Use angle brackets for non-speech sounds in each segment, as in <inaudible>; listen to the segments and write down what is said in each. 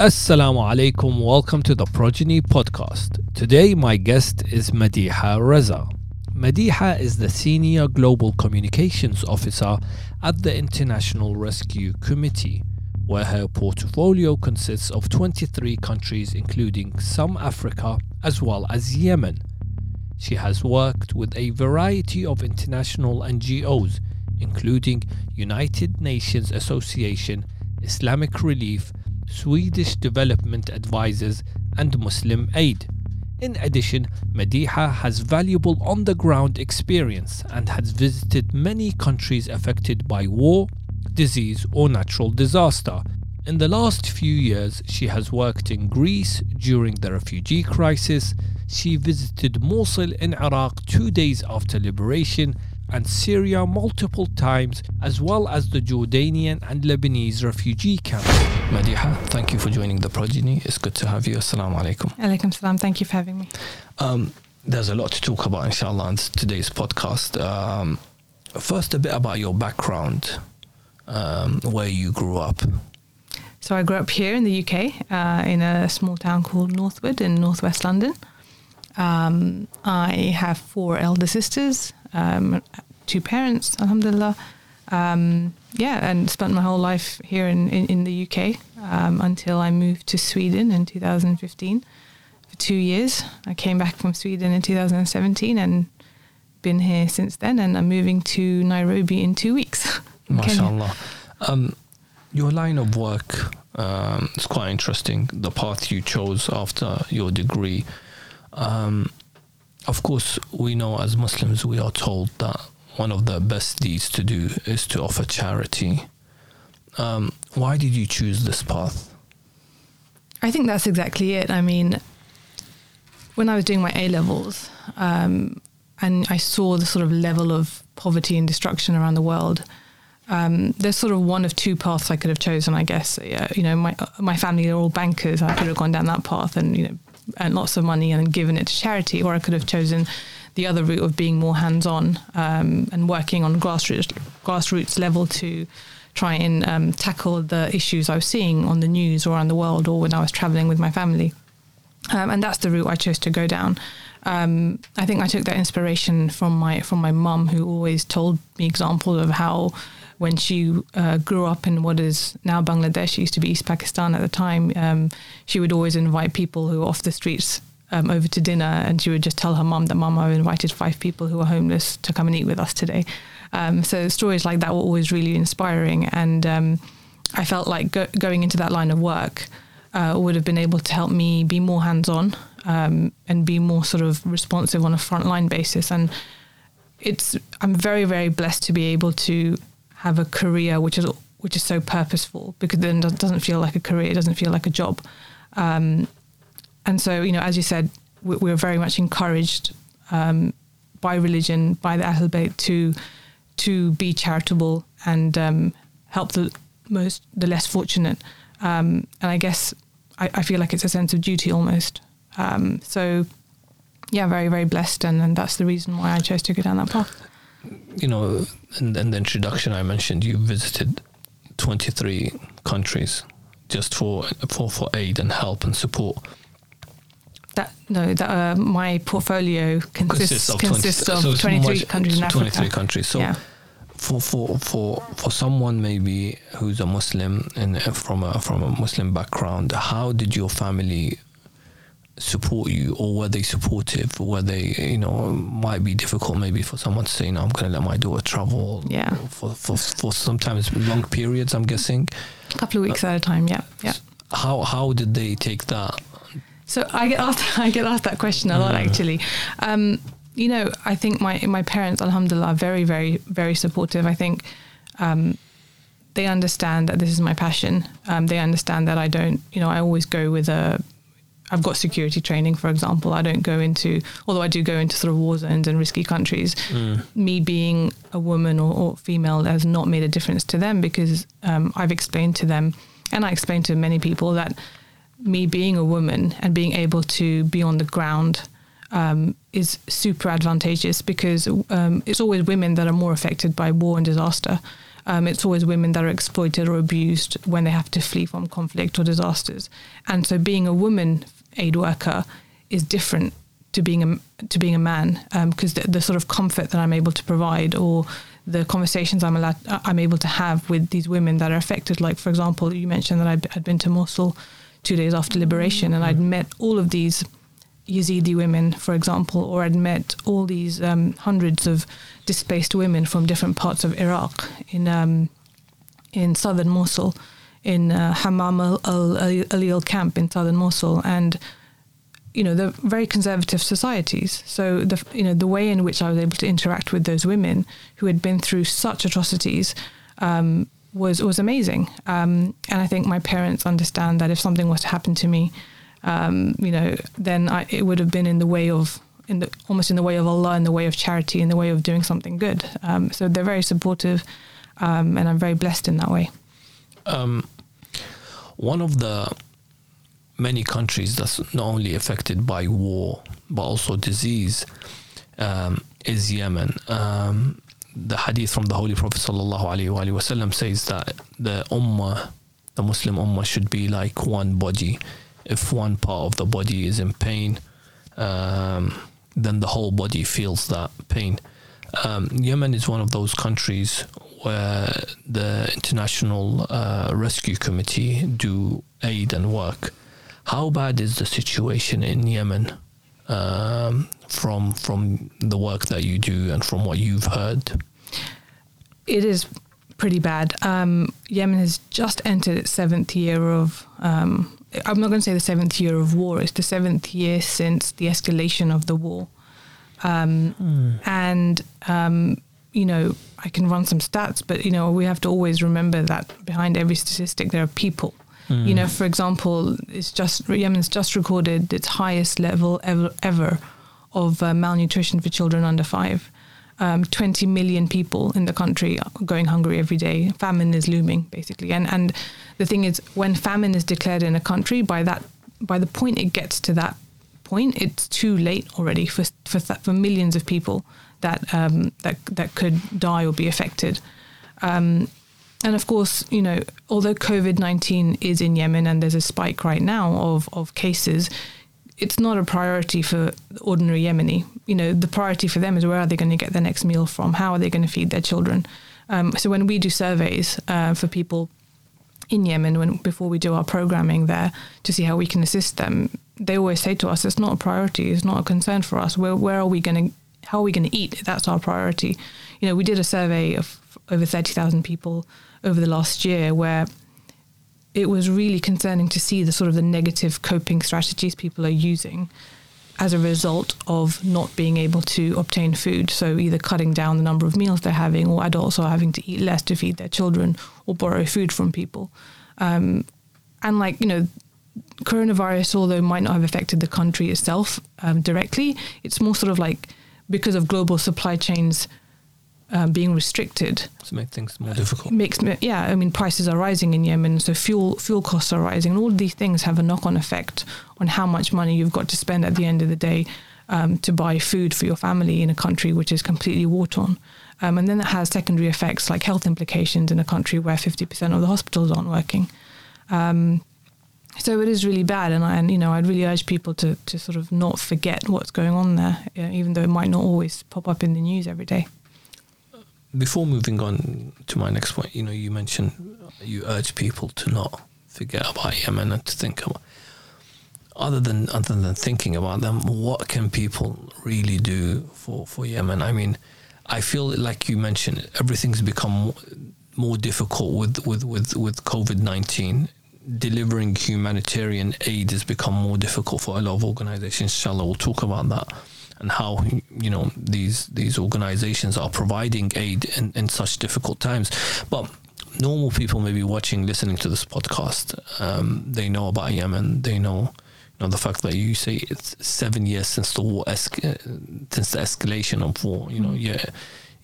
Assalamu alaikum, welcome to the Progeny podcast. Today, my guest is Madiha Reza. Madiha is the Senior Global Communications Officer at the International Rescue Committee, where her portfolio consists of 23 countries, including some Africa as well as Yemen. She has worked with a variety of international NGOs, including United Nations Association, Islamic Relief, Swedish Development Advisors, and Muslim Aid. In addition, Madiha has valuable on the ground experience and has visited many countries affected by war, disease, or natural disaster. In the last few years, she has worked in Greece during the refugee crisis. She visited Mosul in Iraq two days after liberation and Syria multiple times, as well as the Jordanian and Lebanese refugee camps. Madiha, thank you for joining the progeny. It's good to have you. Assalamu alaikum. Alaikum salam. Thank you for having me. Um, there's a lot to talk about, inshallah, in today's podcast. Um, first, a bit about your background, um, where you grew up. So I grew up here in the UK, uh, in a small town called Northwood in northwest London. Um, I have four elder sisters, um, two parents, alhamdulillah. Um, yeah, and spent my whole life here in, in, in the UK um, until I moved to Sweden in 2015 for two years. I came back from Sweden in 2017 and been here since then. And I'm moving to Nairobi in two weeks. <laughs> MashaAllah. Um, your line of work um, is quite interesting. The path you chose after your degree. Um, of course, we know as Muslims, we are told that one of the best deeds to do is to offer charity. Um, why did you choose this path? I think that's exactly it. I mean, when I was doing my A levels, um, and I saw the sort of level of poverty and destruction around the world. Um, there's sort of one of two paths I could have chosen, I guess. Yeah, you know, my my family are all bankers. I could have gone down that path and you know earned lots of money and given it to charity, or I could have chosen the other route of being more hands-on um, and working on grassroots grassroots level to try and um, tackle the issues I was seeing on the news or around the world, or when I was traveling with my family. Um, and that's the route I chose to go down. Um, I think I took that inspiration from my from my mum, who always told me examples of how when she uh, grew up in what is now Bangladesh, she used to be East Pakistan at the time, um, she would always invite people who were off the streets um, over to dinner, and she would just tell her mum that mum, I've invited five people who are homeless to come and eat with us today. Um, so stories like that were always really inspiring, and um, I felt like go- going into that line of work uh, would have been able to help me be more hands-on um, and be more sort of responsive on a frontline basis. And it's I'm very very blessed to be able to have a career which is which is so purposeful because then it doesn't feel like a career, it doesn't feel like a job. Um, and so, you know, as you said, we, are very much encouraged um, by religion, by the Ahl Bayt to to be charitable and um, help the most the less fortunate. Um, and I guess I, I, feel like it's a sense of duty almost. Um, so, yeah, very very blessed, and, and that's the reason why I chose to go down that path you know, in, in the introduction, I mentioned you visited 23 countries just for for for aid and help and support. That no, that uh, my portfolio consists consists of, consists 20, of so 23 countries in Africa. 23 countries. So. Yeah. For, for for for someone maybe who's a Muslim and from a from a Muslim background, how did your family support you or were they supportive or were they you know might be difficult maybe for someone to say no i'm going to let my daughter travel yeah for, for, for sometimes long periods i'm guessing a couple of weeks uh, at a time yeah yeah how how did they take that so i get asked <laughs> i get asked that question a lot actually um, you know i think my my parents alhamdulillah are very very very supportive i think um, they understand that this is my passion. Um, they understand that I don't, you know, I always go with a I've got security training, for example. I don't go into, although I do go into sort of war zones and risky countries. Mm. Me being a woman or, or, female has not made a difference to them because um, I've explained to them, and I explain to many people that me being a woman and being able to be on the ground um, is super advantageous because um, it's always women that are more affected by war and disaster. Um, it's always women that are exploited or abused when they have to flee from conflict or disasters. And so, being a woman aid worker is different to being a to being a man because um, the, the, sort of comfort that I'm able to provide or the conversations I'm allowed, I'm able to have with these women that are affected. Like for example, you mentioned that I had been to Mosul two days after liberation, and I'd met all of these Yazidi women, for example, or I'd met all these um, hundreds of displaced women from different parts of Iraq in um, in southern Mosul, in uh, Hammam al Alil camp in southern Mosul, and you know, the very conservative societies. So the you know the way in which I was able to interact with those women who had been through such atrocities um, was was amazing. Um, and I think my parents understand that if something was to happen to me, um, you know, then I, it would have been in the way of in the almost in the way of Allah, in the way of charity, in the way of doing something good. Um, so they're very supportive, um, and I'm very blessed in that way. Um, one of the many countries that's not only affected by war but also disease um, is Yemen. Um, the hadith from the Holy Prophet wasallam says that the ummah, the Muslim ummah, should be like one body. If one part of the body is in pain, um, then the whole body feels that pain. Um, Yemen is one of those countries where the International uh, Rescue Committee do aid and work how bad is the situation in Yemen um, from from the work that you do and from what you've heard? It is pretty bad. Um, Yemen has just entered its seventh year of. Um, I'm not going to say the seventh year of war. It's the seventh year since the escalation of the war, mm. and um, you know I can run some stats, but you know we have to always remember that behind every statistic there are people Mm. You know, for example, it's just Yemen's just recorded its highest level ever, ever of uh, malnutrition for children under five. Um, 20 million people in the country are going hungry every day. Famine is looming, basically. And and the thing is, when famine is declared in a country, by that by the point it gets to that point, it's too late already for for, for millions of people that um, that that could die or be affected. Um, and of course, you know, although COVID 19 is in Yemen and there's a spike right now of, of cases, it's not a priority for ordinary Yemeni. You know, the priority for them is where are they going to get their next meal from? How are they going to feed their children? Um, so when we do surveys uh, for people in Yemen, when before we do our programming there to see how we can assist them, they always say to us, "It's not a priority. It's not a concern for us. Where where are we going to? How are we going to eat? That's our priority." You know, we did a survey of over thirty thousand people over the last year where it was really concerning to see the sort of the negative coping strategies people are using as a result of not being able to obtain food. So either cutting down the number of meals they're having, or adults are having to eat less to feed their children, or borrow food from people. Um, and like you know, coronavirus, although might not have affected the country itself um, directly, it's more sort of like because of global supply chains um, being restricted. To make things more difficult. Makes yeah, I mean prices are rising in Yemen, so fuel fuel costs are rising, and all of these things have a knock on effect on how much money you've got to spend at the end of the day um, to buy food for your family in a country which is completely war torn. Um, and then it has secondary effects like health implications in a country where 50% of the hospitals aren't working. Um, so it is really bad, and I, and you know I'd really urge people to to sort of not forget what's going on there, even though it might not always pop up in the news every day before moving on to my next point, you know, you mentioned you urge people to not forget about Yemen and to think about other than other than thinking about them, what can people really do for, for Yemen? I mean, I feel like you mentioned everything's become more, difficult with with with with COVID nineteen. Delivering humanitarian aid has become more difficult for a lot of organizations. Inshallah, we'll talk about that and how you know these these organizations are providing aid in, in such difficult times but normal people maybe watching listening to this podcast um, they know about yemen they know you know the fact that you say it's seven years since the war esca- since the escalation of war you know mm. yeah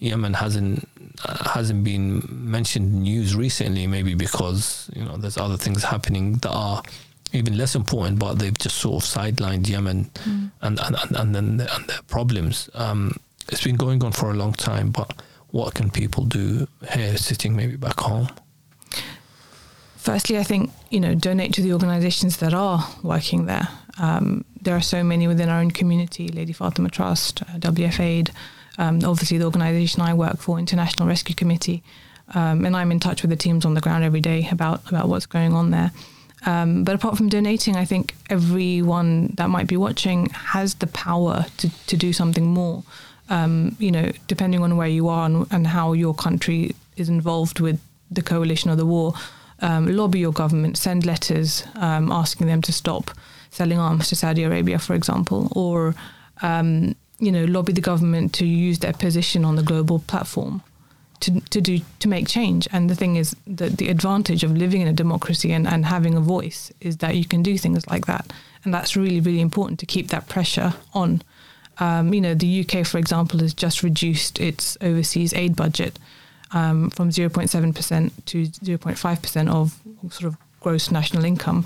Yemen hasn't uh, hasn't been mentioned in news recently maybe because you know there's other things happening that are even less important, but they've just sort of sidelined Yemen mm. and, and, and, and then and their problems. Um, it's been going on for a long time, but what can people do here, sitting maybe back home? Firstly, I think you know donate to the organisations that are working there. Um, there are so many within our own community: Lady Fatima Trust, uh, WF Aid, um, obviously the organisation I work for, International Rescue Committee, um, and I'm in touch with the teams on the ground every day about about what's going on there. Um, but apart from donating, I think everyone that might be watching has the power to, to do something more. Um, you know, depending on where you are and, and, how your country is involved with the coalition or the war, um, lobby your government, send letters um, asking them to stop selling arms to Saudi Arabia, for example, or um, you know, lobby the government to use their position on the global platform to, to do to make change. And the thing is that the advantage of living in a democracy and, and having a voice is that you can do things like that. And that's really, really important to keep that pressure on. Um, you know, the UK, for example, has just reduced its overseas aid budget um, from 0.7% to 0.5% of sort of gross national income.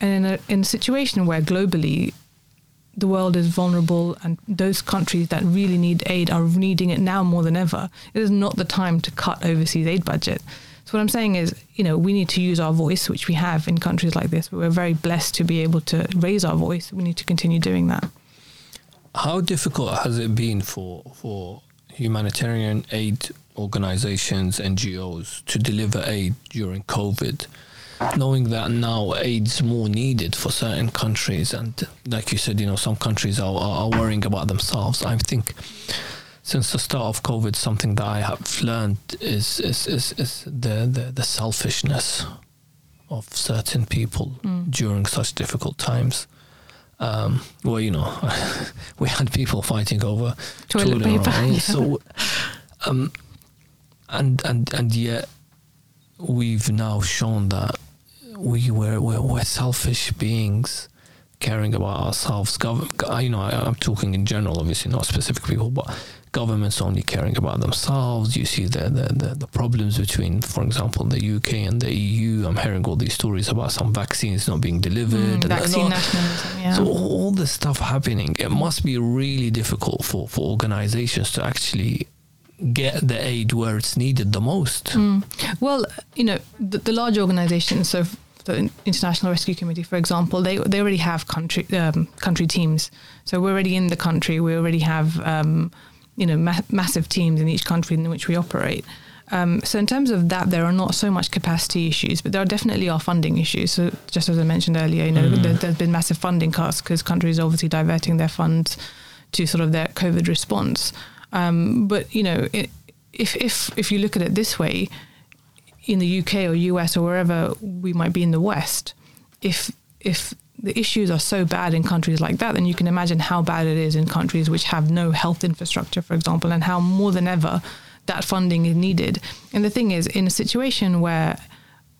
And in a, in a situation where globally the world is vulnerable and those countries that really need aid are needing it now more than ever. It is not the time to cut overseas aid budget. So what I'm saying is, you know, we need to use our voice, which we have in countries like this. We're very blessed to be able to raise our voice. We need to continue doing that. How difficult has it been for for humanitarian aid organizations, NGOs, to deliver aid during COVID? Knowing that now aid's more needed for certain countries, and like you said, you know, some countries are, are worrying about themselves. I think since the start of COVID, something that I have learned is is, is, is the, the, the selfishness of certain people mm. during such difficult times. Um, well, you know, <laughs> we had people fighting over toilet, toilet paper. <laughs> Yeah. So, um, and and and yet we've now shown that we were we're, we're selfish beings caring about ourselves. Gov- you know, I, am talking in general, obviously not specific people, but governments only caring about themselves. You see the, the, the, the, problems between, for example, the UK and the EU. I'm hearing all these stories about some vaccines not being delivered. Mm, vaccine nationalism, yeah. So all this stuff happening, it must be really difficult for, for organizations to actually get the aid where it's needed the most. Mm. Well, you know, the, the large organizations, so the International Rescue Committee, for example, they they already have country um, country teams. So we're already in the country. We already have um, you know ma- massive teams in each country in which we operate. Um, so in terms of that, there are not so much capacity issues, but there are definitely are funding issues. So just as I mentioned earlier, you know, mm. there, has been massive funding cuts because countries are obviously diverting their funds to sort of their COVID response. Um, but you know, it, if if if you look at it this way, in the UK or US or wherever we might be in the West, if if the issues are so bad in countries like that, then you can imagine how bad it is in countries which have no health infrastructure, for example, and how more than ever that funding is needed. And the thing is, in a situation where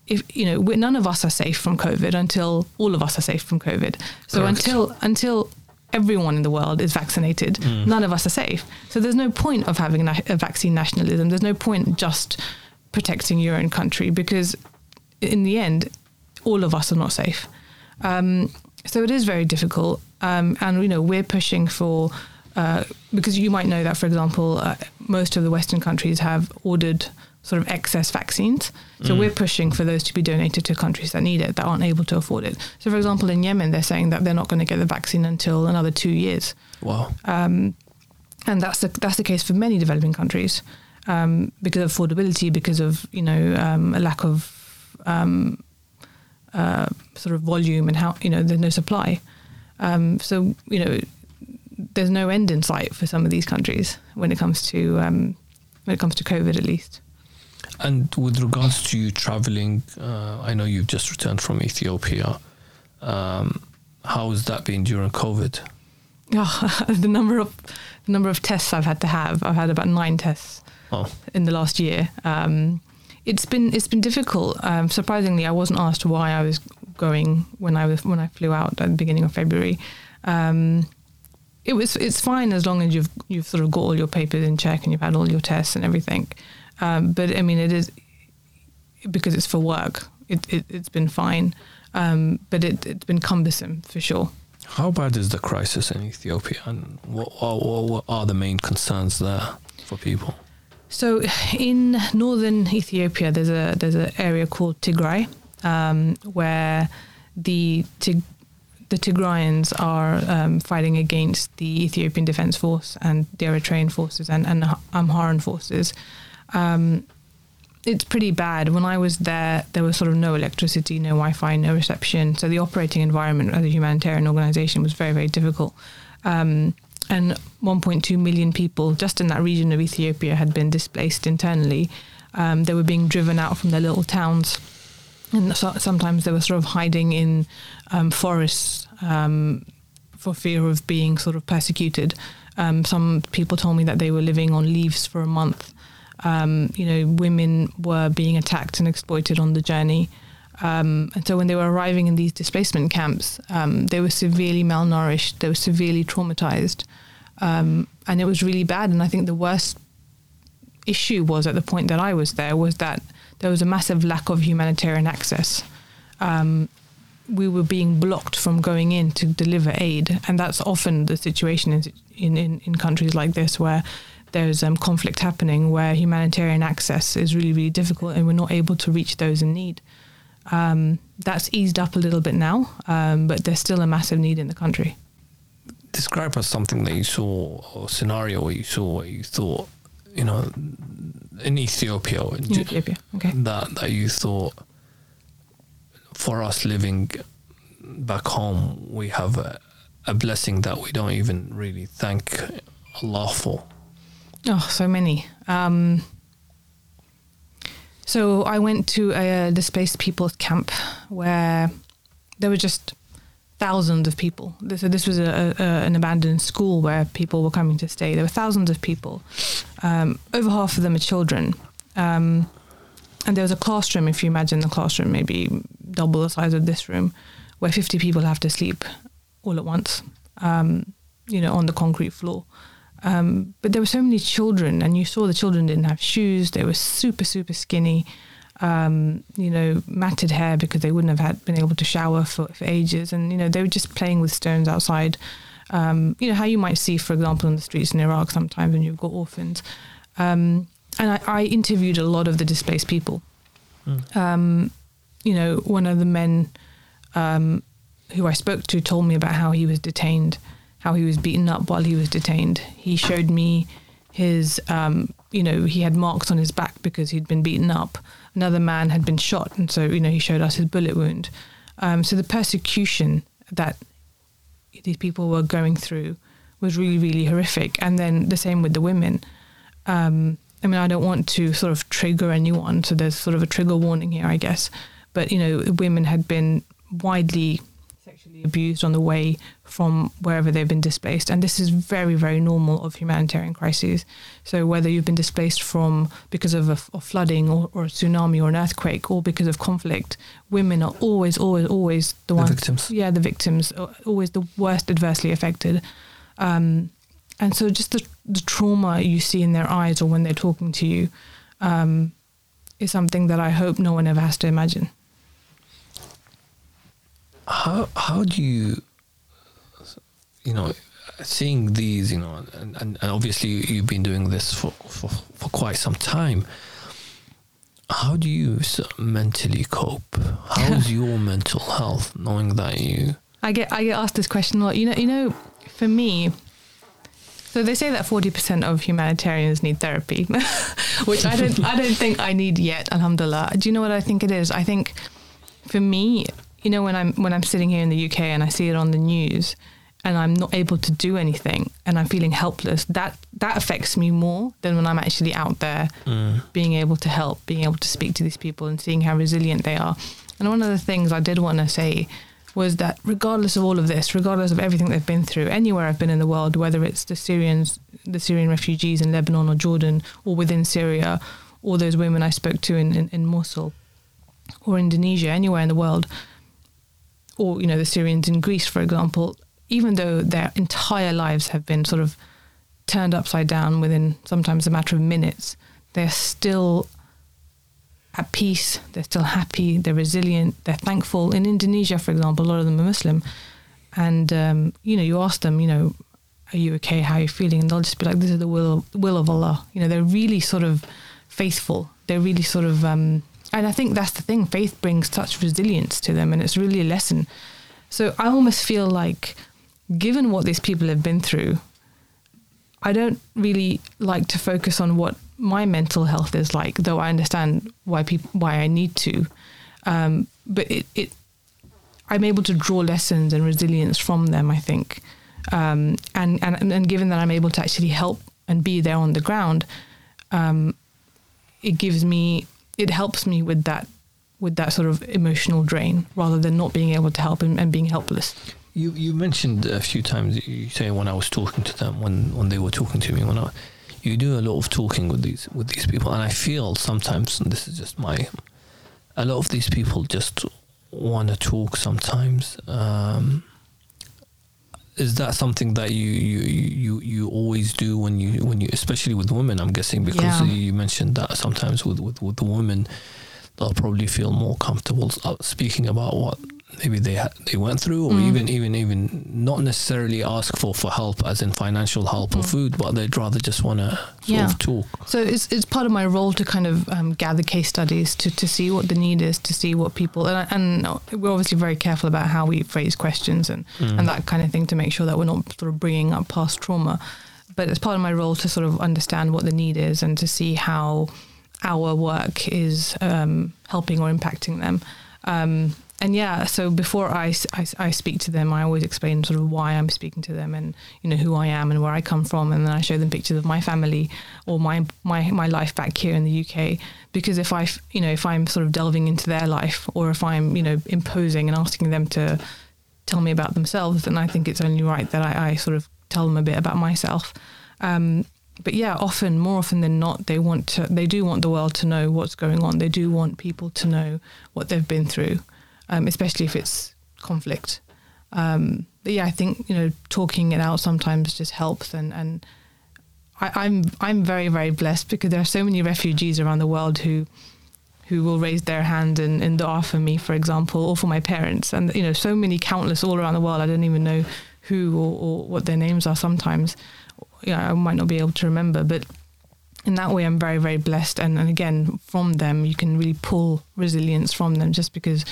if you know none of us are safe from COVID until all of us are safe from COVID. So Correct. until until everyone in the world is vaccinated, mm. none of us are safe. So there's no point of having a vaccine nationalism. There's no point just protecting your own country because in the end, all of us are not safe. Um, so it is very difficult. Um, and, you know, we're pushing for, uh, because you might know that, for example, uh, most of the Western countries have ordered sort of excess vaccines. So mm. we're pushing for those to be donated to countries that need it, that aren't able to afford it. So, for example, in Yemen, they're saying that they're not going to get the vaccine until another two years. Wow. Um, and that's the, that's the case for many developing countries um, because of affordability, because of you know um, a lack of um, uh, sort of volume and how you know there's no supply. Um, so you know there's no end in sight for some of these countries when it comes to um, when it comes to COVID at least. And with regards to you traveling, uh, I know you've just returned from Ethiopia. Um, how has that been during COVID? Oh, <laughs> the number of the number of tests I've had to have. I've had about nine tests oh. in the last year. Um, it's been it's been difficult. Um, surprisingly, I wasn't asked why I was going when I was when I flew out at the beginning of February. Um, it was it's fine as long as you've you've sort of got all your papers in check and you've had all your tests and everything. Um, but I mean, it is because it's for work. It, it has been fine, um, but it, it's been cumbersome for sure. How bad is the crisis in Ethiopia, and what, what, what are the main concerns there for people? So in northern Ethiopia, there's a there's an area called Tigray, um, where the Tig- the Tigrayans are um, fighting against the Ethiopian Defense Force and the Eritrean forces and, and Amharan forces. Um, it's pretty bad. When I was there, there was sort of no electricity, no Wi-Fi, no reception. So the operating environment as a humanitarian organization was very, very difficult. Um, and 1.2 million people just in that region of Ethiopia had been displaced internally. Um, they were being driven out from their little towns, and so, sometimes they were sort of hiding in um, forests um, for fear of being sort of persecuted. Um, some people told me that they were living on leaves for a month. Um, you know, women were being attacked and exploited on the journey. Um, and so when they were arriving in these displacement camps, um, they were severely malnourished, they were severely traumatized, um, and it was really bad. And I think the worst issue was at the point that I was there was that there was a massive lack of humanitarian access. Um, we were being blocked from going in to deliver aid, and that's often the situation in in, in countries like this where there's um, conflict happening, where humanitarian access is really really difficult, and we're not able to reach those in need. Um, that's eased up a little bit now, um, but there's still a massive need in the country. Describe us something that you saw or scenario where you saw where you thought, you know, in Ethiopia, in Ethiopia, okay, that that you thought for us living back home, we have a, a blessing that we don't even really thank Allah for. Oh, so many. Um, so I went to a displaced people's camp where there were just thousands of people. So this was a, a, an abandoned school where people were coming to stay. There were thousands of people. Um, over half of them are children. Um, and there was a classroom, if you imagine the classroom, maybe double the size of this room, where 50 people have to sleep all at once, um, you know, on the concrete floor. Um, but there were so many children, and you saw the children didn't have shoes. They were super, super skinny. Um, you know, matted hair because they wouldn't have had been able to shower for, for ages, and you know they were just playing with stones outside. Um, you know how you might see, for example, in the streets in Iraq sometimes when you've got orphans. Um, and I, I, interviewed a lot of the displaced people. Mm. you know, one of the men um, who I spoke to told me about how he was detained how he was beaten up while he was detained. He showed me his, um, you know, he had marks on his back because he'd been beaten up. Another man had been shot, and so you know he showed us his bullet wound. Um, so the persecution that these people were going through was really, really horrific. And then the same with the women. Um, I mean, I don't want to sort of trigger anyone, so there's sort of a trigger warning here, I guess. But you know, women had been widely sexually abused on the way from wherever they've been displaced. And this is very, very normal of humanitarian crises. So whether you've been displaced from because of a, flooding or, or, a tsunami or an earthquake or because of conflict, women are always, always, always the, the ones. victims. Yeah, the victims, uh, always the worst adversely affected. Um, and so just the, the trauma you see in their eyes or when they're talking to you um, is something that I hope no one ever has to imagine how how do you you know seeing these you know and, and, and obviously you've been doing this for, for, for quite some time. How do you mentally cope? How's <laughs> your mental health knowing that you i get i get asked this question a lot. You know you know for me so they say that 40% of humanitarians need therapy <laughs> which i don't i don't think i need yet alhamdulillah. Do you know what i think it is? I think for me you know when I'm when I'm sitting here in the UK and I see it on the news and I'm not able to do anything and I'm feeling helpless, that that affects me more than when I'm actually out there mm. being able to help, being able to speak to these people and seeing how resilient they are. And one of the things I did want to say was that regardless of all of this, regardless of everything they've been through, anywhere I've been in the world, whether it's the Syrians, the Syrian refugees in Lebanon or Jordan, or within Syria, or those women I spoke to in, in, in Mosul, or Indonesia, anywhere in the world, or you know the Syrians in Greece, for example, even though their entire lives have been sort of turned upside down within sometimes a matter of minutes, they're still at peace. They're still happy. They're resilient. They're thankful. In Indonesia, for example, a lot of them are Muslim, and um, you know, you ask them, you know, are you okay? How are you feeling? And they'll just be like, this is the will will of Allah. You know, they're really sort of faithful. They're really sort of, um, and I think that's the thing. Faith brings such resilience to them, and it's really a lesson. So I almost feel like, given what these people have been through, I don't really like to focus on what my mental health is like, though I understand why people why I need to. Um, but it, it, I'm able to draw lessons and resilience from them. I think, um, and and and given that I'm able to actually help and be there on the ground, um, it gives me it helps me with that with that sort of emotional drain rather than not being able to help and, and being helpless. You you mentioned a few times you say when I was talking to them when when they were talking to me when I you do a lot of talking with these with these people and I feel sometimes and this is just my a lot of these people just want to talk sometimes um, is that something that you, you you you always do when you when you especially with women i'm guessing because Yeah. you mentioned that sometimes with, with with the women they'll probably feel more comfortable uh, speaking about what maybe they they went through or Mm. even even even not necessarily ask for for help as in financial help or Mm. food but they'd rather just want to sort Yeah. of talk So it's it's part of my role to kind of um, gather case studies to, to see what the need is, to see what people and, and we're obviously very careful about how we phrase questions and Mm. and that kind of thing to make sure that we're not sort of bringing up past trauma. But it's part of my role to sort of understand what the need is and to see how our work is um, helping or impacting them. Um, and yeah, so before I I speak to them, I always explain sort of why I'm speaking to them and you know who I am and where I come from, and then I show them pictures of my family or my my my life back here in the UK. Because if I you know if I'm sort of delving into their life or if I'm you know imposing and asking them to tell me about themselves, then I think it's only right that I, I sort of tell them a bit about myself. Um, but yeah, often, more often than not, they want to, they do want the world to know what's going on. They do want people to know what they've been through, um, especially if it's conflict. Um, but yeah, I think you know talking it out sometimes just helps, and and I, I'm I'm very very blessed because there are so many refugees around the world who who will raise their hand and, and dua for me, for example, or for my parents, and you know so many countless all around the world. I don't even know who or, or what their names are sometimes. Yeah, I might not be able to remember, but in that way, I'm very, very blessed. And, and again, from them, you can really pull resilience from them just because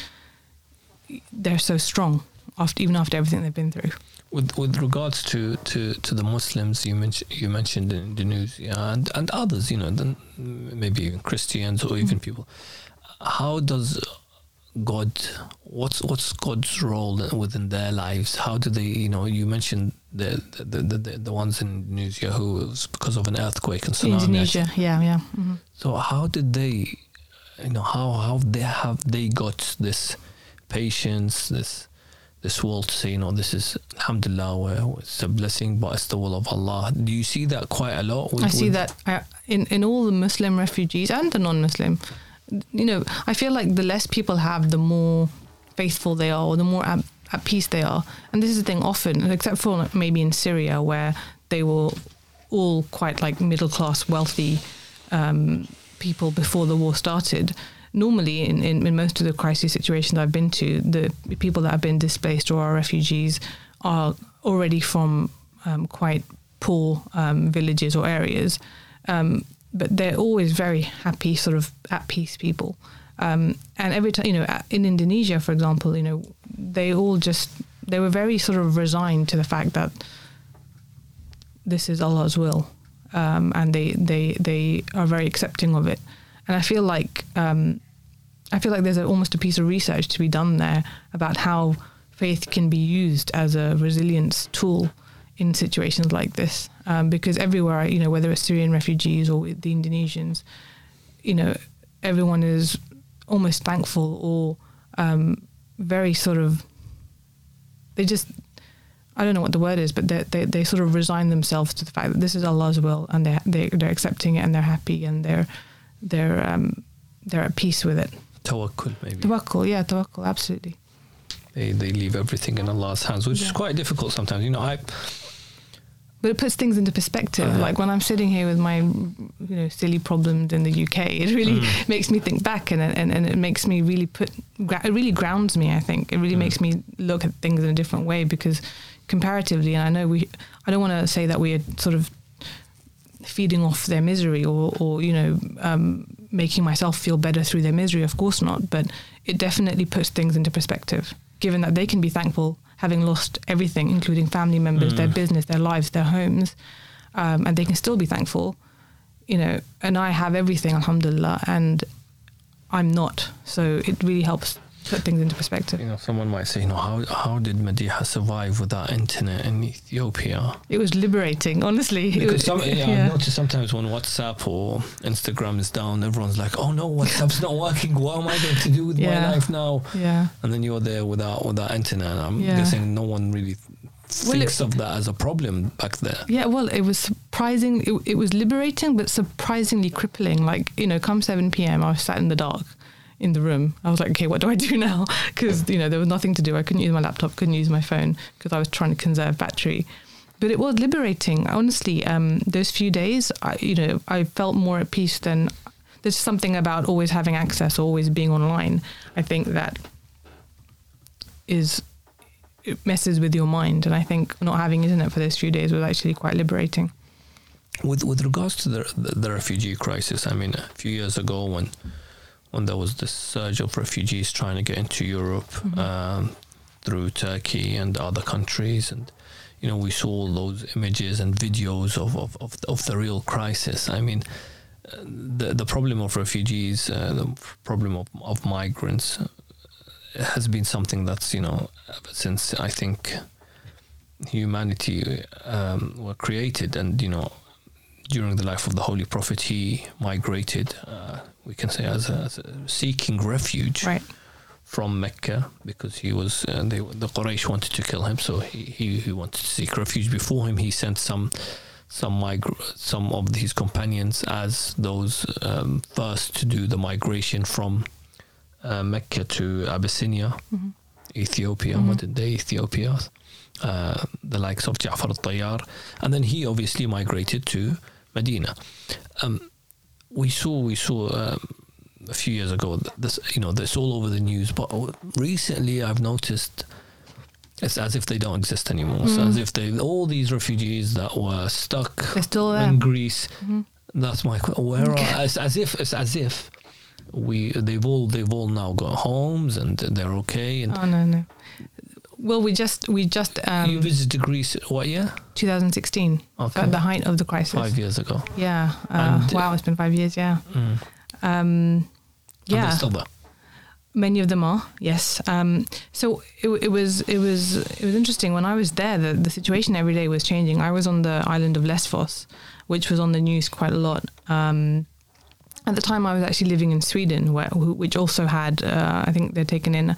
they're so strong after even after everything they've been through. With with regards to, to, to the Muslims you mentioned you mentioned in Indonesia and, and others, you know, then maybe even Christians or even people, how does God what's what's God's role within their lives? How do they you know you mentioned the the, the, the, the ones in Indonesia who was because of an earthquake and tsunami. Indonesia, yeah, yeah. hmm So how did they, you know, how how they have they got this patience, this this will to say, you know, this is Alhamdulillah, it's a blessing, but it's the will of Allah. Do you see that quite a lot? with- I see that uh, in in all the Muslim refugees and the non-Muslim. You know, I feel like the less people have, the more faithful they are, or the more at, at peace they are. And this is the thing often, except for maybe in Syria, where they were all quite like middle class, wealthy um, people before the war started. Normally, in, in, in most of the crisis situations I've been to, the people that have been displaced or are refugees are already from um, quite poor um, villages or areas. Um, but they're always very happy, sort of at peace people. Um, and every time, you know, in Indonesia, for example, you know, they all just, they were very sort of resigned to the fact that this is Allah's will. Um, and they, they, they are very accepting of it. And I feel like, um, I feel like there's a, almost a piece of research to be done there about how faith can be used as a resilience tool in situations like this. Um, because everywhere, you know, whether it's Syrian refugees or the Indonesians, you know, everyone is almost thankful or um, very sort of, they just, I don't know what the word is, but they, they, they sort of resign themselves to the fact that this is Allah's will and they, they, they're accepting it and they're happy and they're, they're, um, they're at peace with it. Tawakkul maybe. Tawakkul, yeah, tawakkul, absolutely. They they leave everything in Allah's hands, which is quite difficult sometimes. You know, I But it puts things into perspective. Uh-huh. like when I'm sitting here with my, you know, silly problems in the UK, it really Mm. <laughs> makes me think back, and it- and and it makes me really put. It really grounds me. I think it really Mm. makes me look at things in a different way because, comparatively, and I know we, I don't want to say that we are sort of feeding off their misery or, or you know, um, making myself feel better through their misery. Of course not, but it definitely puts things into perspective. Given that they can be thankful having lost everything, including family members, their business, their lives, their homes, um, and they can still be thankful, you know. And I have everything, alhamdulillah, and I'm not. So it really helps put things into perspective. You know, someone might say, you know, how, how did Madiha survive without internet in Ethiopia? It was liberating, honestly. It Because was- some, yeah, yeah. I've noticed sometimes when WhatsApp or Instagram is down, everyone's like, "Oh no, WhatsApp's not working. What am I going to do with my life now?" yeah. And then you're there without without internet. And I'm Yeah. guessing no one really Well, thinks of that as a problem back there. Yeah, well, it was surprising. It, it was liberating, but surprisingly crippling. Like, you know, come 7 p.m., I was sat in the dark in the room. I was like, okay, what do I do <laughs> now? Because, you know, there was nothing to do. I couldn't use my laptop, couldn't use my phone because I was trying to conserve battery. But it was liberating. Honestly, um, those few days, I, you know, I felt more at peace than. There's something about always having access, always being online. I think that is it messes with your mind, and I think not having internet for those few days was actually quite liberating. With with regards to the, the the refugee crisis, I mean, a few years ago when when there was this surge of refugees trying to get into Europe um, through Turkey and other countries, and you know we saw all those images and videos of of of, of the real crisis. I mean. The the problem of refugees, uh, the problem of of migrants, uh, has been something that's you know ever since I think humanity um, were created, and you know during the life of the Holy Prophet, he migrated, uh, we can say, as a, as a seeking refuge Right. from Mecca because he was uh, they, the Quraysh wanted to kill him, so he, he, he wanted to seek refuge. Before him, he sent some some migra- some of his companions as those um, first to do the migration from uh, Mecca to Abyssinia, Ethiopia, modern day Ethiopia, uh, the likes of Ja'far al-Tayyar, and then he obviously migrated to Medina. Um, we saw we saw um, a few years ago this you know this all over the news, but recently I've noticed it's as if they don't exist anymore. It's as if they all these refugees that were stuck They're still there. in Greece. That's my where are as, as if it's as if we they've all they've all now got homes and they're okay and Oh no no. Well, we just we just you um, visited Greece what year 2016 Okay. at the height of the crisis. five years ago Yeah. Uh, And- wow, it's been five years. Yeah. mm. Um, yeah. still there Many of them are, yes. Um, so it, it was it was it was interesting when I was there. The, the situation every day was changing. I was on the island of Lesbos, which was on the news quite a lot. Um, at the time, I was actually living in Sweden, where, which also had uh, I think they're taken in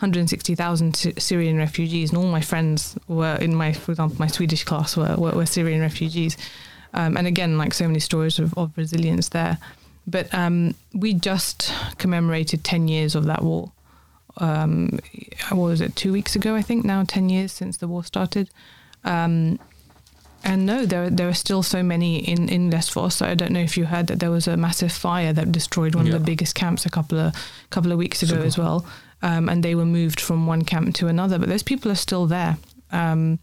160,000 Syrian refugees, and all my friends were in my, for example, my Swedish class were were, were Syrian refugees. Um, and again, like so many stories of, of resilience there. But um, we just commemorated 10 years of that war. Um, what was it, two weeks ago, I think, now 10 years since the war started. Um, and no, there, there are still so many in, in Lesbos. I don't know if you heard that there was a massive fire that destroyed one Yeah. of the biggest camps a couple of, couple of weeks ago Super. as well. Um, and they were moved from one camp to another. But those people are still there. Um,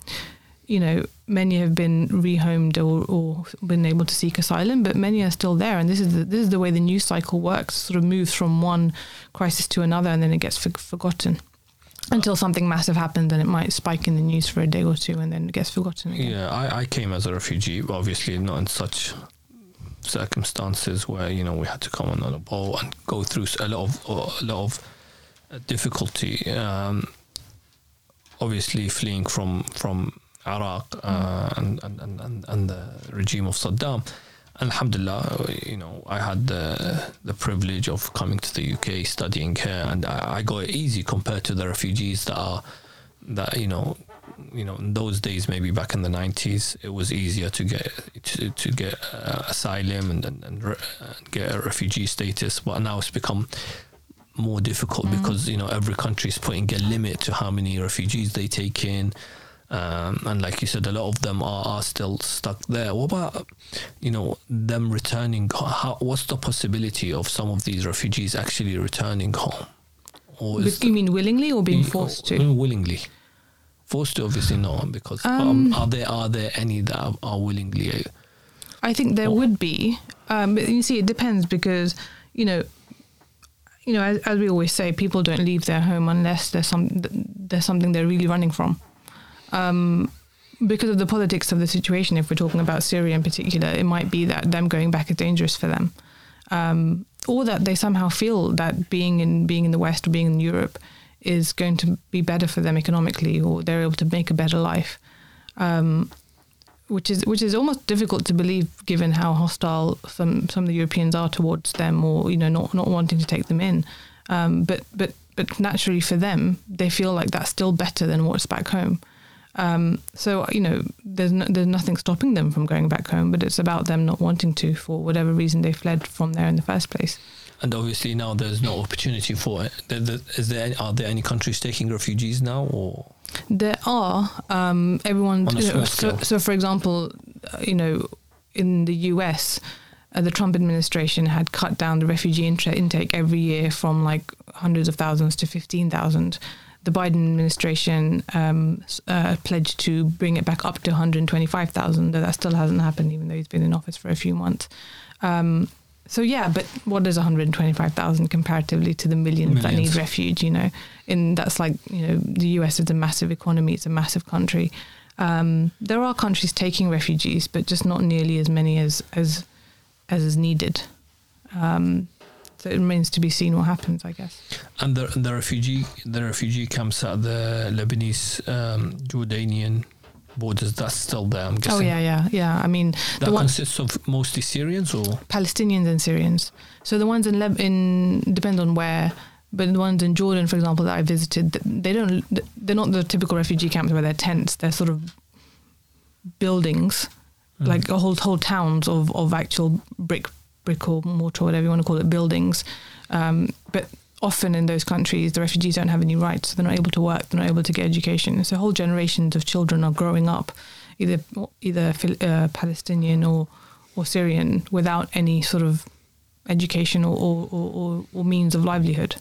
you know, many have been rehomed or, or been able to seek asylum, but many are still there. And this is the, this is the way the news cycle works. Sort of moves from one crisis to another, and then it gets for, forgotten until something massive happens, and it might spike in the news for a day or two, and then it gets forgotten again. Yeah, I, I came as a refugee, obviously not in such circumstances where you know we had to come on a boat and go through a lot of a lot of difficulty. Um, obviously, fleeing from from Iraq uh, and, and, and, and and the regime of Saddam. Alhamdulillah, you know, I had the the privilege of coming to the UK, studying here, and I, I got it easy compared to the refugees that are that you know you know in those days maybe back in the 90s it was easier to get to, to get uh, asylum and and, and, re- and get a refugee status but now it's become more difficult because you know every country is putting a limit to how many refugees they take in. Um, and like you said a lot of them are, are still stuck there. What about you know them returning how, what's the possibility of some of these refugees actually returning home? Or you mean willingly or being Mm, forced to? willingly. Forced to obviously no, because um, Um, are there are there any that are, are willingly? uh, I think there Or- would be, um, but you see, it depends because you know, you know, as, as we always say, people don't leave their home unless there's some there's something they're really running from. Um, because of the politics of the situation, if we're talking about Syria in particular, it might be that them going back is dangerous for them, um, or that they somehow feel that being in being in the West or being in Europe is going to be better for them economically, or they're able to make a better life. Um, which is which is almost difficult to believe given how hostile some some of the Europeans are towards them, or you know not not wanting to take them in. Um, but but but naturally for them, they feel like that's still better than what's back home. Um, so you know there's no, there's nothing stopping them from going back home, but it's about them not wanting to for whatever reason they fled from there in the first place. And obviously now there's no opportunity for it. Is there are there any countries taking refugees now, or There are um, everyone. You know, so, so, for example, uh, you know, in the U.S., uh, the Trump administration had cut down the refugee intake every year from like hundreds of thousands to fifteen thousand. The Biden administration um, uh, pledged to bring it back up to 125,000, though that still hasn't happened, even though he's been in office for a few months. Um, so yeah, but what is 125,000 comparatively to the millions, that need refuge? You know, and that's like you know the US is a massive economy, it's a massive country. Um, there are countries taking refugees, but just not nearly as many as as as is needed. Um, so it remains to be seen what happens, I guess. and the the refugee the refugee camps at the Lebanese um, Jordanian borders that's still there. I'm guessing. Oh yeah, yeah, yeah. I mean, That the one consists of mostly Syrians, or Palestinians and Syrians. So the ones in Leb- in depends on where, but the ones in Jordan, for example, that I visited, they don't. They're not the typical refugee camps where they're tents. They're sort of buildings, Mm. like a whole whole towns of of actual brick brick or mortar, whatever you want to call it, buildings. Um, but often in those countries, the refugees don't have any rights. They're not able to work. They're not able to get education. So whole generations of children are growing up, either either uh, Palestinian or or Syrian, without any sort of education or or, or, or, means of livelihood.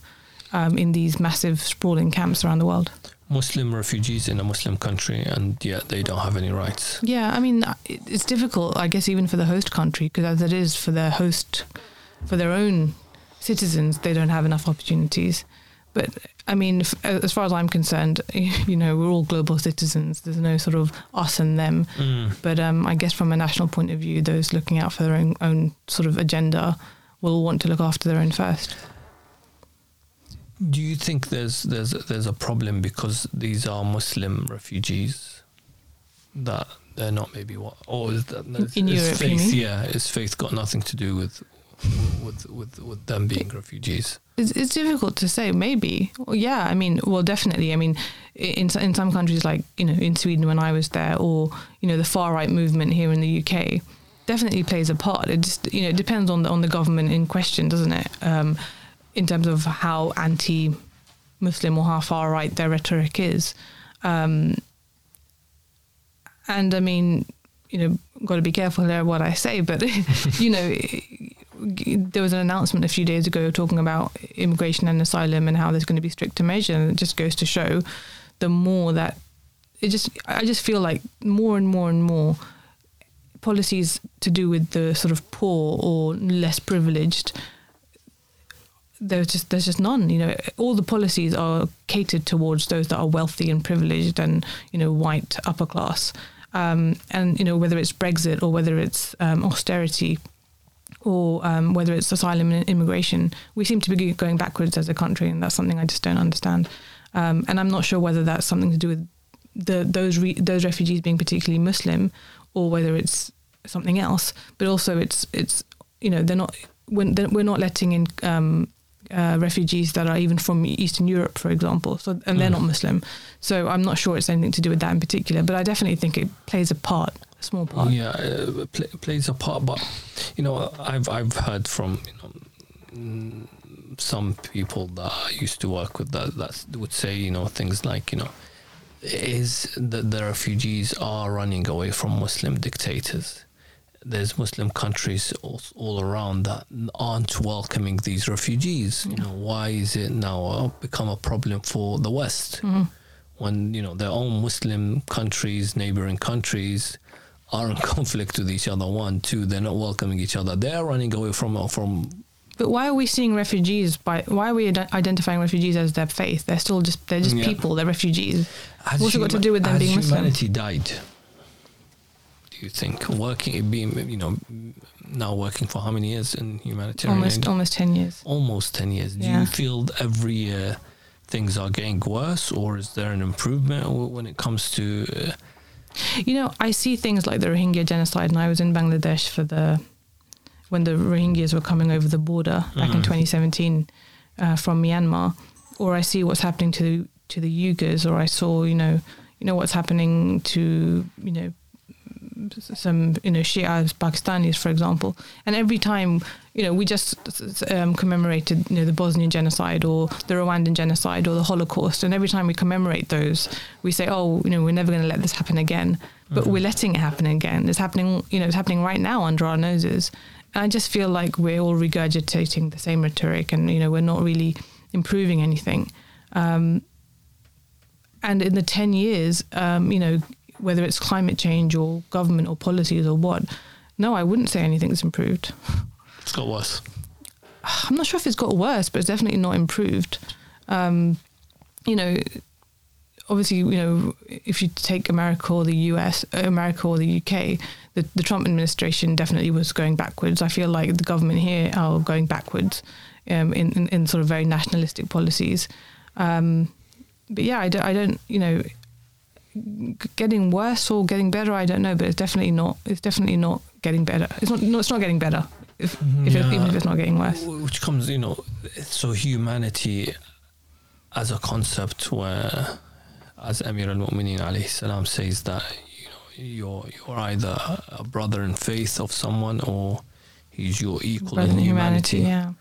Um, in these massive sprawling camps around the world. Muslim refugees in a Muslim country, and yet they don't have any rights. Yeah, I mean, it's difficult, I guess, even for the host country, because as it is for their host, for their own citizens, they don't have enough opportunities. But I mean, f- as far as I'm concerned, <laughs> you know, we're all global citizens. There's no sort of us and them. But um, I guess from a national point of view, those looking out for their own own sort of agenda will want to look after their own first. Do you think there's there's there's a problem because these are Muslim refugees that they're not maybe what or is that In is Europe, faith yeah is faith got nothing to do with with with with them being refugees It's, it's difficult to say. Maybe, Well, yeah. I mean, well, definitely. I mean, in in some countries like you know in Sweden when I was there, or you know the far right movement here in the UK, definitely plays a part. It just you know it depends on the on the government in question, doesn't it? Um, in terms of how anti-Muslim or how far right their rhetoric is. Um, and I mean, you know, got to be careful there what I say, but <laughs> you know, there was an announcement a few days ago talking about immigration and asylum and how there's going to be stricter measures, and it just goes to show the more that it just, I just feel like more and more and more policies to do with the sort of poor or less privileged there's just there's just none you know. All the policies are catered towards those that are wealthy and privileged and you know white upper class. Um, and you know whether it's Brexit or whether it's um, austerity or um, whether it's asylum and immigration we seem to be going backwards as a country and that's something I just don't understand. Um, and I'm not sure whether that's something to do with the those re- those refugees being particularly Muslim or whether it's something else but also it's it's you know they're not when they're, we're not letting in um, uh, refugees that are even from Eastern Europe, for example. So, and they're Mm. not Muslim. So I'm not sure it's anything to do with that in particular. But I definitely think it plays a part, a small part. yeah uh, play, plays a part but you know I've I've heard from you know mm, some people that I used to work with that that would say you know things like you know is that the refugees are running away from Muslim dictators there's Muslim countries all, all around that aren't welcoming these refugees. You know, why is it now uh, become a problem for the West? Mhm. when you know their own Muslim countries, neighboring countries, are in <laughs> conflict with each other. One, two, they're not welcoming each other. They're running away from from. But why are we seeing refugees? By why are we ad- identifying refugees as their faith? They're still just they're just Yeah. people. They're refugees. Has What's it got to do with them being Muslim? humanity died? Do you think working being you know now working for how many years in humanitarian Almost aid? almost ten years. almost 10 years. Do Yeah. you feel every year things are getting worse, or is there an improvement when it comes to? Uh, You know, I see things like the Rohingya genocide, and I was in Bangladesh for the when the Rohingyas were coming over the border back in Mm. 2017 uh, from Myanmar, or I see what's happening to to the Uyghurs, or I saw you know you know what's happening to you know some you know Shia Pakistanis, for example, and every time you know we just um, commemorated you know the Bosnian genocide or the Rwandan genocide or the Holocaust, and every time we commemorate those, we say, oh, you know, we're never going to let this happen again, but we're letting it happen again. It's happening, you know, it's happening right now under our noses, and I just feel like we're all regurgitating the same rhetoric, and you know, we're not really improving anything. Um, and in the 10 years, um, you know, whether it's climate change or government or policies or what, no, I wouldn't say anything's improved. it's got worse. I'm not sure if it's got worse, but it's definitely not improved. Um, you know, obviously, you know, if you take America or the US, America or the UK, the, the Trump administration definitely was going backwards. I feel like the government here are going backwards um, in, in, in sort of very nationalistic policies. Um, but yeah, I don't, I don't, you know, getting worse or getting better, I don't know, but it's definitely not, it's definitely not getting better. It's not, no, it's not getting better. If, if it, even if it's not getting worse. Which comes, you know, so humanity as a concept where, as Amir al Mu'mineen alayhi salam says that, you know, you're, you're either a brother in faith of someone or he's your equal Brother in in humanity. yeah.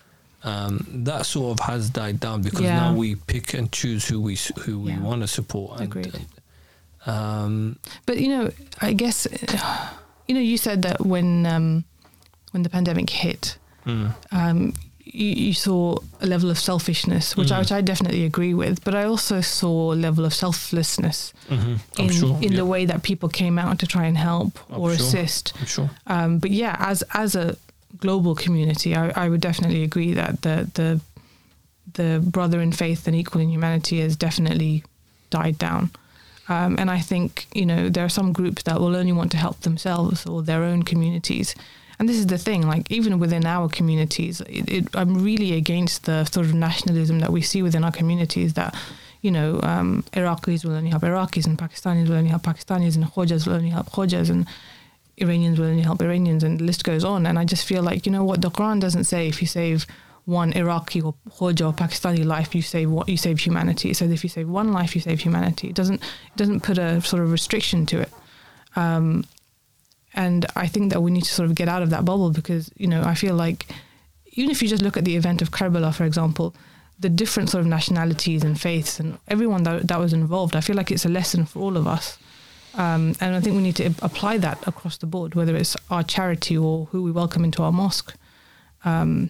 um, that sort of has died down because Yeah. now we pick and choose who we who we Yeah. want to support. And, Agreed. Um, But you know, I guess you know, you said that when um, when the pandemic hit, mm, um, you, you saw a level of selfishness, which, I, Mm. which I definitely agree with. But I also saw a level of selflessness mhm, in sure. in yeah, the way that people came out to try and help I'm or sure. assist. I'm sure. Um, but yeah, as as a global community, I, I would definitely agree that the the the brother in faith and equal in humanity has definitely died down. Um, and I think you know there are some groups that will only want to help themselves or their own communities. And this is the thing, like even within our communities, it, it, I'm really against the sort of nationalism that we see within our communities. That you know, um, Iraqis will only help Iraqis, and Pakistanis will only help Pakistanis, and Khojas will only help Khojas, and Iranians will only help Iranians, and the list goes on. And I just feel like, you know what, the Quran doesn't say if you save one Iraqi or Khoja or Pakistani life, you save what you save humanity. It says if you save one life, you save humanity. It doesn't it doesn't put a sort of restriction to it. Um, and I think that we need to sort of get out of that bubble because you know I feel like even if you just look at the event of Karbala, for example, the different sort of nationalities and faiths and everyone that that was involved, I feel like it's a lesson for all of us. Um, and I think we need to apply that across the board, whether it's our charity or who we welcome into our mosque. Um,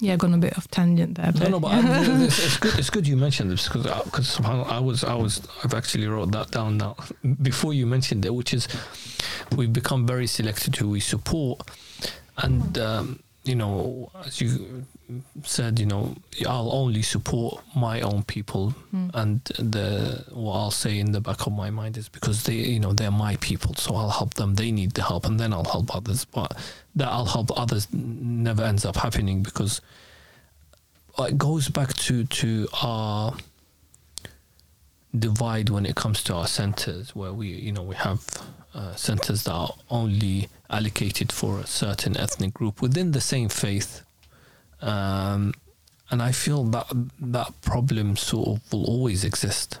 yeah, gone a bit off tangent there. No, But no, but I, <laughs> it's, it's good. It's good you mentioned this because because I was I was I've actually wrote that down now before you mentioned it, which is we've become very selective who we support, and um, you know as you said, you know I'll only support my own people, Mm. and the what I'll say in the back of my mind is because they you know they're my people, so I'll help them. They need the help, and then I'll help others. But that I'll help others never ends up happening because it goes back to to our divide when it comes to our centers where we you know we have uh, centers that are only allocated for a certain ethnic group within the same faith um, and I feel that that problem sort of will always exist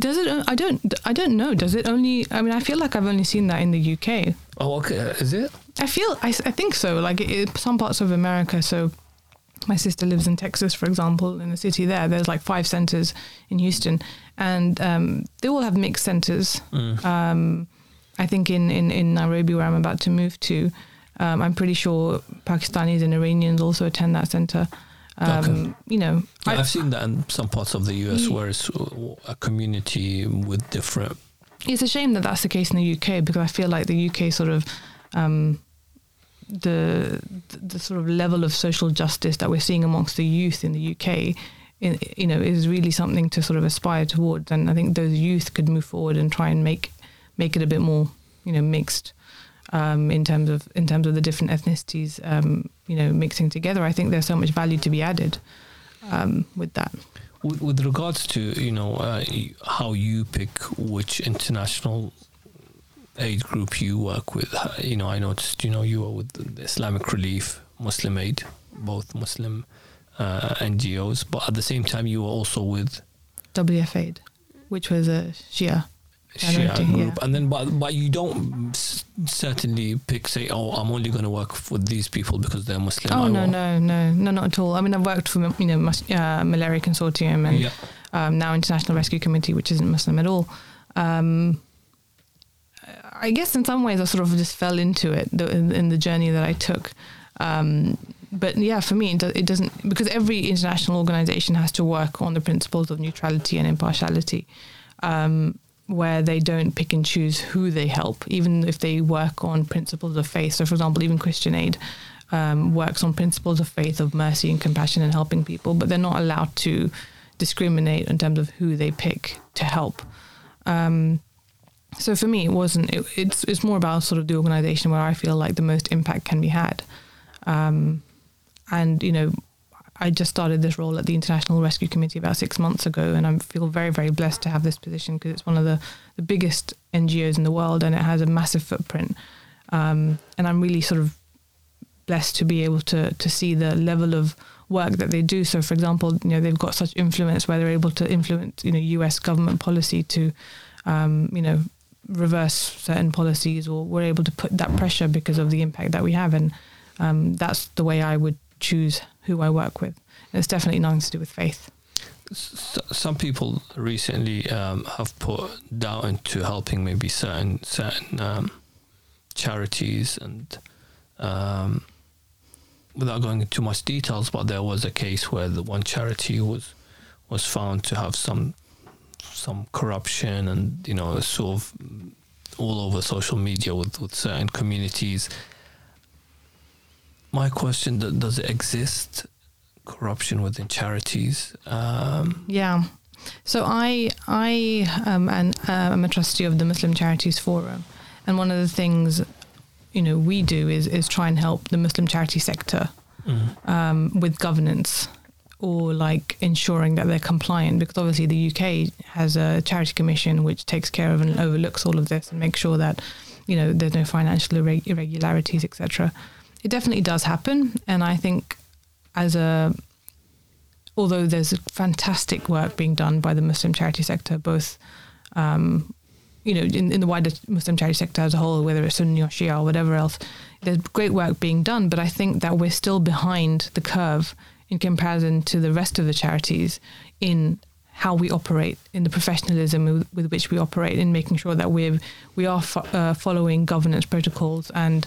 does it? I don't. I don't know. Does it only? I mean, I feel like I've only seen that in the UK. oh okay uh, is it I feel. I, I think so. Like it, some parts of America. So my sister lives in Texas, for example, in the city there. There's like five centers in Houston, and um, they all have mixed centers. Mm. Um, I think in, in, in Nairobi, where I'm about to move to, um, I'm pretty sure Pakistanis and Iranians also attend that center. Um, Okay. You know, Yeah, I- I've seen that in some parts of the US Ye- where it's uh, a community with different. it's a shame that that's the case in the UK because I feel like the UK sort of um, the the sort of level of social justice that we're seeing amongst the youth in the UK, in, you know, is really something to sort of aspire towards. And I think those youth could move forward and try and make make it a bit more, you know, mixed um, in terms of in terms of the different ethnicities, um, you know, mixing together. I think there's so much value to be added um, with that. With, with regards to you know uh, how you pick which international aid group you work with, uh, you know I noticed you know you were with the Islamic Relief, Muslim Aid, both Muslim uh, NGOs, but at the same time you were also with WF Aid, which was a Shia. Shia group, yeah. and then but but you don't s- certainly pick say oh I'm only going to work with these people because they're Muslim. Oh I no, no, no, no, not at all. I mean, I've worked for you know Mus- uh, Malaria Consortium and Yeah. um, now International Rescue Committee, which isn't Muslim at all. Um, I guess in some ways I sort of just fell into it the, in, in the journey that I took. Um, but yeah, for me, it, do, it doesn't because every international organization has to work on the principles of neutrality and impartiality, um, where they don't pick and choose who they help, even if they work on principles of faith. So, for example, even Christian Aid um, works on principles of faith, of mercy and compassion and helping people, but they're not allowed to discriminate in terms of who they pick to help. Um, so for me, it wasn't. It, it's it's more about sort of the organisation where I feel like the most impact can be had. Um, and you know, I just started this role at the International Rescue Committee about six months ago, and I feel very very blessed to have this position because it's one of the the biggest NGOs in the world, and it has a massive footprint. Um, and I'm really sort of blessed to be able to to see the level of work that they do. So, for example, you know they've got such influence where they're able to influence you know U.S. government policy to um, you know reverse certain policies, or we're able to put that pressure because of the impact that we have, and um, that's the way I would choose who I work with. It's definitely nothing to do with faith. S- some people recently um, have put doubt into helping maybe certain certain um, charities and um, without going into too much details, but there was a case where the one charity was was found to have some some corruption and you know sort of all over social media with, with certain communities. My question: Does it exist corruption within charities? Um, Yeah. So I I um, and uh, I'm a trustee of the Muslim Charities Forum, and one of the things you know we do is is try and help the Muslim charity sector um, with governance or like ensuring that they're compliant because obviously the UK has a charity commission which takes care of and overlooks all of this and makes sure that you know there's no financial irreg- irregularities etc. It definitely does happen, and I think as a although there's fantastic work being done by the Muslim charity sector, both, um, you know, in, in the wider Muslim charity sector as a whole, whether it's Sunni or Shia or whatever else, there's great work being done. But I think that we're still behind the curve in comparison to the rest of the charities in how we operate, in the professionalism with, with which we operate, in making sure that we're we are fo- uh, following governance protocols and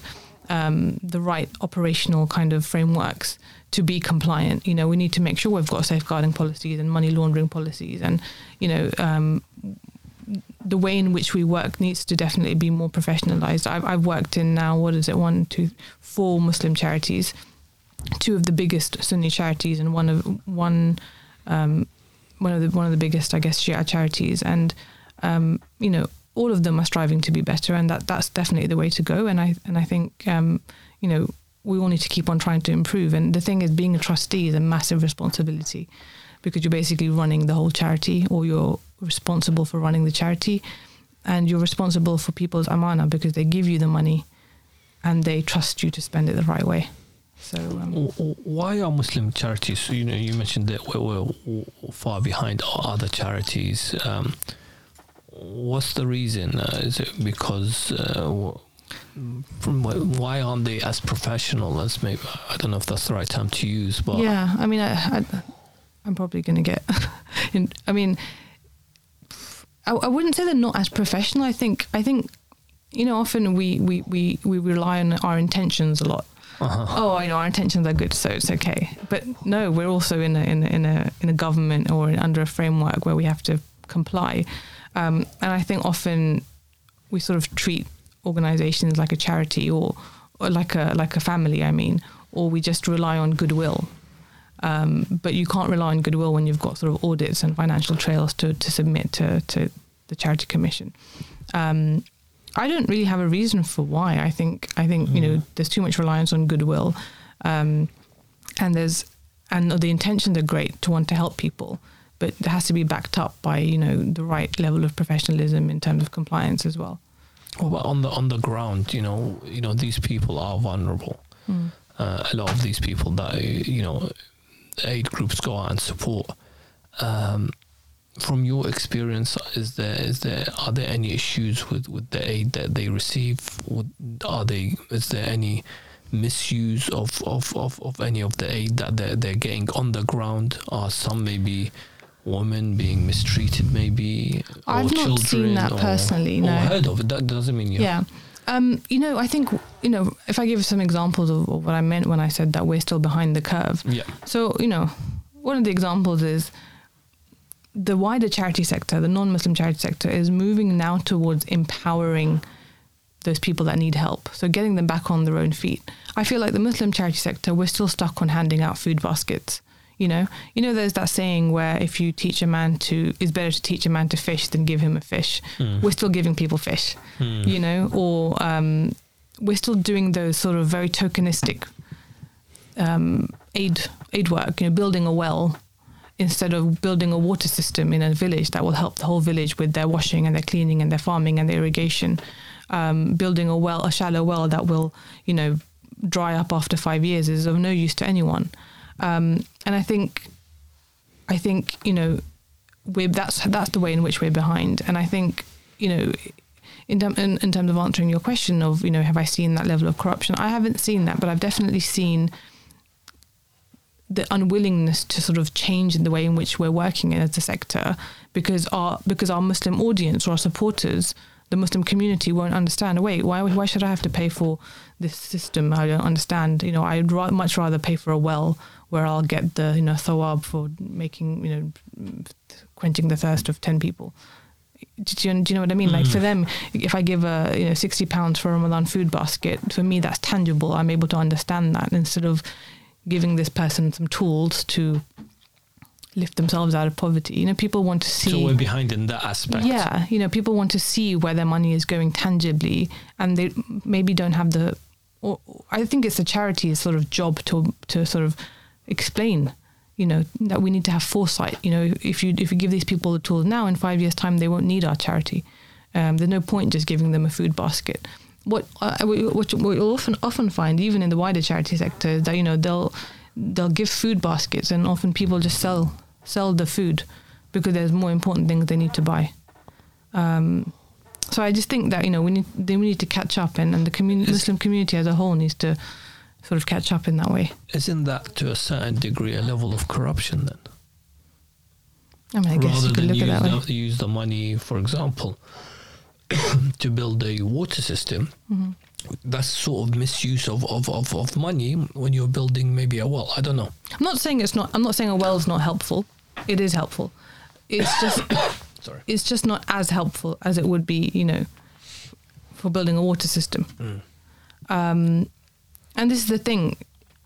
um, the right operational kind of frameworks to be compliant. You know, we need to make sure we've got safeguarding policies and money laundering policies, and you know, um, the way in which we work needs to definitely be more professionalized. I've, I've worked in now what is it one, two, four Muslim charities, two of the biggest Sunni charities, and one of one. Um, one of the one of the biggest, I guess, Shia charities, and um, you know, all of them are striving to be better, and that that's definitely the way to go. And I and I think um, you know we all need to keep on trying to improve. And the thing is, being a trustee is a massive responsibility because you're basically running the whole charity, or you're responsible for running the charity, and you're responsible for people's amana because they give you the money, and they trust you to spend it the right way. So um, Why are Muslim charities? You know, you mentioned that we're, we're far behind other charities. Um, what's the reason? Uh, is it because uh, from wh- why aren't they as professional as maybe? I don't know if that's the right term to use, but yeah, I mean, I, I, I'm probably going to get. <laughs> in, I mean, I, I wouldn't say they're not as professional. I think I think you know often we we we we rely on our intentions a lot. Uh-huh. oh, you know, our intentions are good, so it's okay. But no, we're also in a in a in a, in a government or under a framework where we have to comply. Um, and I think often we sort of treat organizations like a charity or, or like a like a family. I mean, or we just rely on goodwill. Um, but you can't rely on goodwill when you've got sort of audits and financial trails to, to submit to, to the charity commission. Um, I don't really have a reason for why. I think I think you know there's too much reliance on goodwill, um, and there's and the intentions are great to want to help people, but it has to be backed up by you know the right level of professionalism in terms of compliance as well. Well, but on the on the ground, you know, you know, these people are vulnerable. Uh, a lot of these people that you know, aid groups go out and support. Um, from your experience, is there is there are there any issues with, with the aid that they receive? Are they is there any misuse of, of, of, of any of the aid that they're, they're getting on the ground? Are some maybe women being mistreated? Maybe I've not seen that or- personally, or no. heard of it. That doesn't mean you. Yeah. Um, you know, I think, you know, if I give some examples of of what I meant when I said that we're still behind the curve. Yeah. So, you know, one of the examples is the wider charity sector, the non Muslim charity sector, is moving now towards empowering those people that need help. So, getting them back on their own feet. I feel like the Muslim charity sector, we're still stuck on handing out food baskets. You know, you know, there's that saying where if you teach a man to, it's better to teach a man to fish than give him a fish. We're still giving people fish, you know, or um, we're still doing those sort of very tokenistic um, aid aid work. You know, building a well instead of building a water system in a village that will help the whole village with their washing and their cleaning and their farming and their irrigation. Um, building a well, a shallow well that will, you know, dry up after five years is of no use to anyone. Um, and I think, I think you know, we're, that's that's the way in which we're behind. And I think, you know, in, in, in terms of answering your question of, you know, have I seen that level of corruption? I haven't seen that, but I've definitely seen the unwillingness to sort of change in the way in which we're working as a sector because our because our Muslim audience or our supporters, the Muslim community won't understand. Wait, why why should I have to pay for this system? I don't understand. You know, I'd ra- much rather pay for a well where I'll get the you know thawab for making you know quenching the thirst of ten people. Do you, do you know what I mean? Like for hmm. them, if I give a you know sixty pounds for a Ramadan food basket, for me that's tangible. I'm able to understand that instead of giving this person some tools to lift themselves out of poverty. You know, people want to see. So we're behind in that aspect. Yeah, you know, people want to see where their money is going tangibly, and they maybe don't have the. Or I think it's the charity's sort of job to to sort of explain, you know, that we need to have foresight. You know, if you if you give these people the tools now, in five years' time, they won't need our charity. Um, there's no point just giving them a food basket. What uh, what you'll often often find, even in the wider charity sector, is that you know they'll they'll give food baskets, and often people just sell sell the food because there's more important things they need to buy. Um, so I just think that you know we need we need to catch up, and, and the commun- Muslim community as a whole needs to sort of catch up in that way. Isn't that to a certain degree a level of corruption then? I mean, I guess Rather you could look use at that way. the, use the money, for example, <coughs> to build a water system, Mm-hmm. that's sort of misuse of, of, of, of money when you're building maybe a well. I don't know. I'm not saying it's not. I'm not saying a well is not helpful. It is helpful. It's just <coughs> Sorry. it's just not as helpful as it would be, you know, for building a water system. Um, and this is the thing: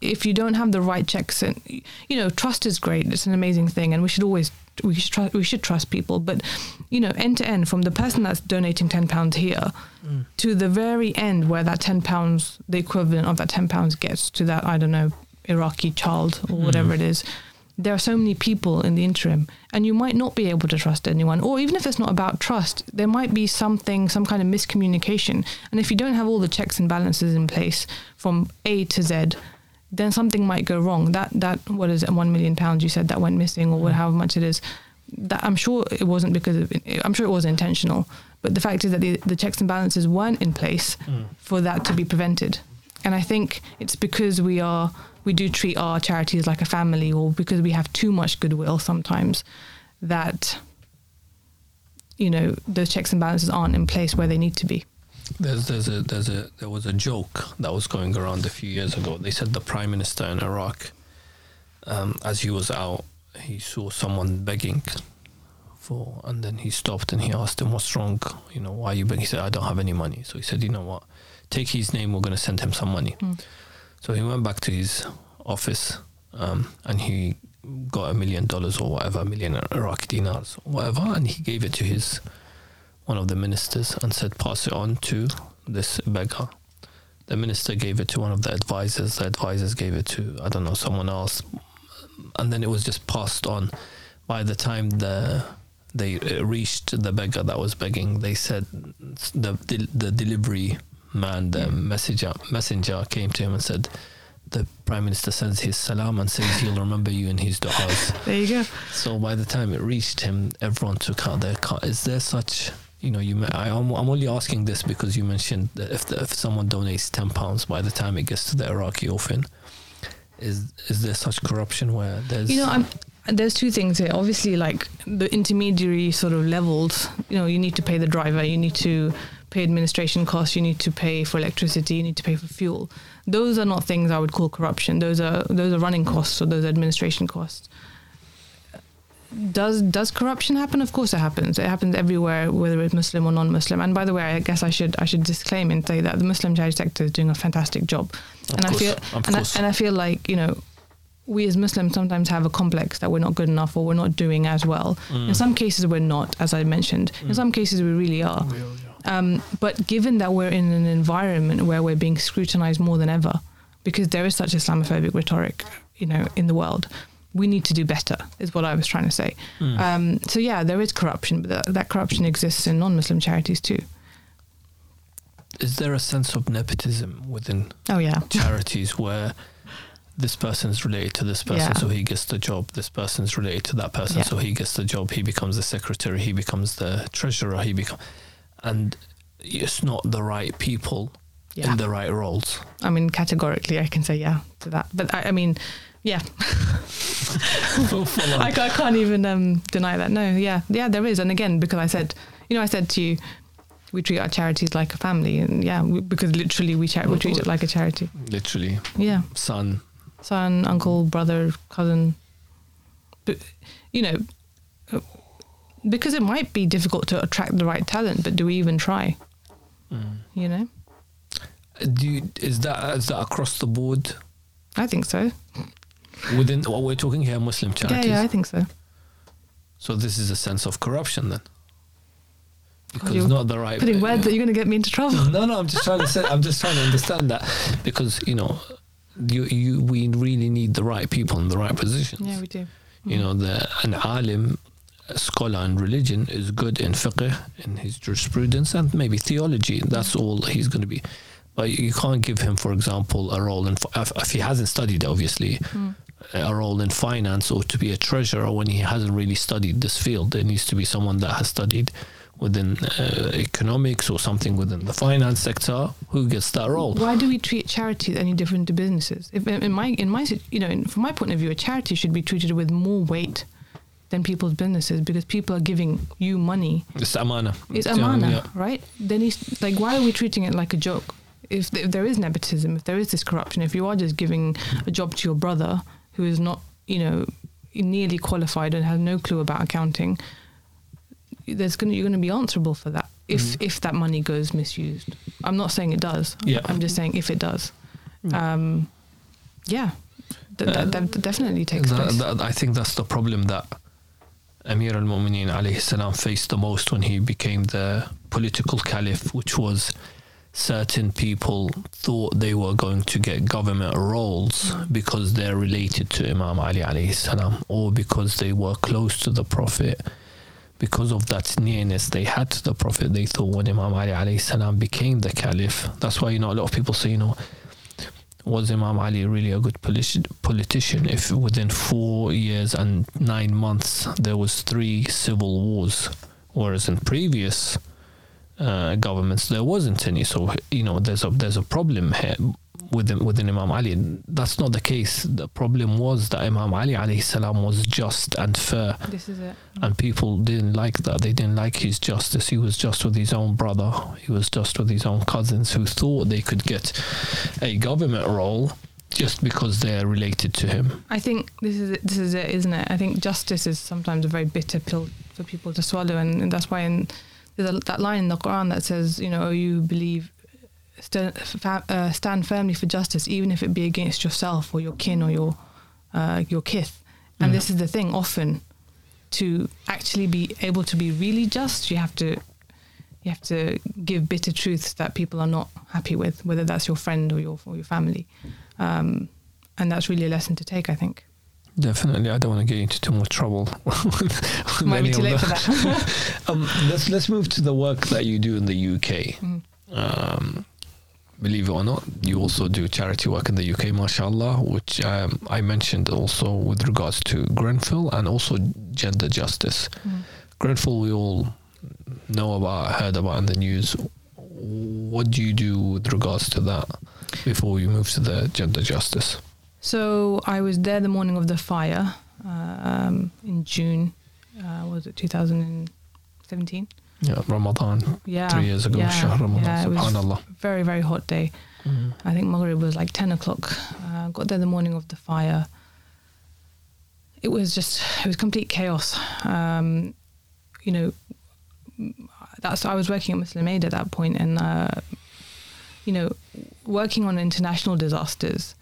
if you don't have the right checks, and you know, trust is great. It's an amazing thing, and we should always we should trust we should trust people. But you know, end to end, from the person that's donating ten pounds here mm. to the very end, where that ten pounds, the equivalent of that ten pounds, gets to that I don't know Iraqi child or mm. whatever it is there are so many people in the interim and you might not be able to trust anyone or even if it's not about trust there might be something some kind of miscommunication. And if you don't have all the checks and balances in place from a to z then something might go wrong. That that what is it 1 million pounds you said that went missing or what, however much it is that i'm sure it wasn't because of i'm sure it was intentional. But the fact is that the, the checks and balances weren't in place mm. for that to be prevented. And I think it's because we are we do treat our charities like a family, or because we have too much goodwill sometimes that you know those checks and balances aren't in place where they need to be. There's there's a there's a there was a joke that was going around a few years ago. They said the prime minister in Iraq, um, as he was out, he saw someone begging for, and then he stopped and he asked him, "What's wrong? You know, why are you begging?" He said, "I don't have any money." So he said, "You know what? Take his name. We're going to send him some money." Mm. So he went back to his office, um, and he got a million dollars or whatever, a million Iraqi dinars, whatever, and he gave it to his one of the ministers and said, "Pass it on to this beggar." The minister gave it to one of the advisors. The advisors gave it to I don't know someone else, and then it was just passed on. By the time the they reached the beggar that was begging, they said the the, the delivery man, the um, hmm. messenger messenger came to him and said, "The prime minister sends his salam and says he'll remember you in his du'as." <laughs> There you go. So by the time it reached him, everyone took out their car. Is there such, you know, you? I, I'm, I'm only asking this because you mentioned that if the, if someone donates ten pounds, by the time it gets to the Iraqi orphan, is is there such corruption where there's You know, I'm, there's two things here. Obviously, like the intermediary sort of levels, you know, you need to pay the driver, you need to pay administration costs, you need to pay for electricity, you need to pay for fuel. Those are not things I would call corruption. Those are those are running costs or those are administration costs. Does does corruption happen? Of course, it happens. It happens everywhere, whether it's Muslim or non-Muslim. And by the way, I guess I should I should disclaim and say that the Muslim charity sector is doing a fantastic job. Of and course, I feel and I, course. and I feel like you know we as Muslims sometimes have a complex that we're not good enough or we're not doing as well. Mm. In some cases, we're not, as I mentioned. In some cases, we really are. Um, but given that we're in an environment where we're being scrutinized more than ever, because there is such Islamophobic rhetoric, you know, in the world, we need to do better. Is what I was trying to say. Mm. Um, so yeah, there is corruption, but that, that corruption exists in non-Muslim charities too. is there a sense of nepotism within Oh yeah, <laughs> charities where this person is related to this person, Yeah. so he gets the job. This person is related to that person, Yeah. so he gets the job. He becomes the secretary. He becomes the treasurer. He become, and it's not the right people yeah. in the right roles. I mean, categorically, I can say yeah to that. But I, I mean, yeah. <laughs> I, I can't even um, deny that. No, yeah, yeah, there is. And again, because I said, you know, I said to you, we treat our charities like a family, and yeah, we, because literally we we treat it like a charity. Literally, Yeah, son. son, uncle, brother, cousin. But you know, because it might be difficult to attract the right talent, but do we even try? Mm. You know, Do you, is that is that across the board I think so. within what we're talking here, Muslim charities? yeah, yeah, I think so. So this is a sense of corruption then, because you're not the right. Putting words that you're going to get me into trouble. No, no, I'm just trying to say. I'm just trying to understand that because you know, you you we really need the right people in the right positions. Yeah, we do. you know, the an alim, scholar in religion, is good in fiqh, in his jurisprudence, and maybe theology. That's all he's going to be. But you can't give him, for example, a role in if, if he hasn't studied, obviously, Mm. a role in finance or to be a treasurer when he hasn't really studied this field. There needs to be someone that has studied within uh, economics or something within the finance sector who gets that role. Why do we treat charities any different to businesses? If in my in my you know in, from my point of view, a charity should be treated with more weight than people's businesses because people are giving you money. It's amana. It's amana, yeah. right? Then he's like, why are we treating it like a joke? If, th- if there is nepotism, if there is this corruption, if you are just giving a job to your brother who is not, you know, nearly qualified and has no clue about accounting, there's gonna you're gonna be answerable for that if Mhm. if that money goes misused. I'm not saying it does. Yeah. I'm just saying if it does. Mm. Um, yeah, th- Uh, that, that definitely takes That- place. that- I think that's the problem that Amir al Mu'mineen alayhi salam faced the most when he became the political caliph, which was certain people thought they were going to get government roles because they're related to Imam Ali alayhi salam or because they were close to the Prophet. Because of that nearness they had to the Prophet, they thought when Imam Ali alayhi salam became the caliph, that's why you know a lot of people say, you know, was Imam Ali really a good politi- politician if within four years and nine months there was three civil wars, whereas in previous uh, governments there wasn't any. So you know there's a there's a problem here. Within within Imam Ali. That's not the case. The problem was that Imam Ali alayhi salam was just and fair, This is it. and people didn't like that. They didn't like his justice. He was just with his own brother. He was just with his own cousins who thought they could get a government role just because they are related to him. I think this is it, this is it, isn't it? I think justice is sometimes a very bitter pill for people to swallow, and, and that's why in, there's a, that line in the Quran that says, you know, oh, you believe. Stand, uh, stand firmly for justice, even if it be against yourself or your kin or your uh, your kith. And Mhm. this is the thing. Often, to actually be able to be really just, you have to you have to give bitter truths that people are not happy with, whether that's your friend or your or your family. Um, and that's really a lesson to take, I think. Definitely, I don't want to get into too much trouble. <laughs> with Might be too late that. for that. <laughs> um, let's let's move to the work that you do in the UK. Mhm. Um, believe it or not, you also do charity work in the UK, mashallah, which um, I mentioned also with regards to Grenfell and also gender justice. Mm. Grenfell, we all know about, heard about in the news. What do you do with regards to that before you move to the gender justice? So I was there the morning of the fire um, in June. Uh, was it 2017? Yeah, Ramadan, Yeah, three years ago, Yeah, Shahr Ramadan, yeah, subhanallah. very very hot day. Mhm. I think Maghrib was like 10 o'clock. Uh, got there the morning of the fire. It was just, it was complete chaos. Um, you know, that's, I was working at Muslim Aid at that point and, uh, you know, working on international disasters,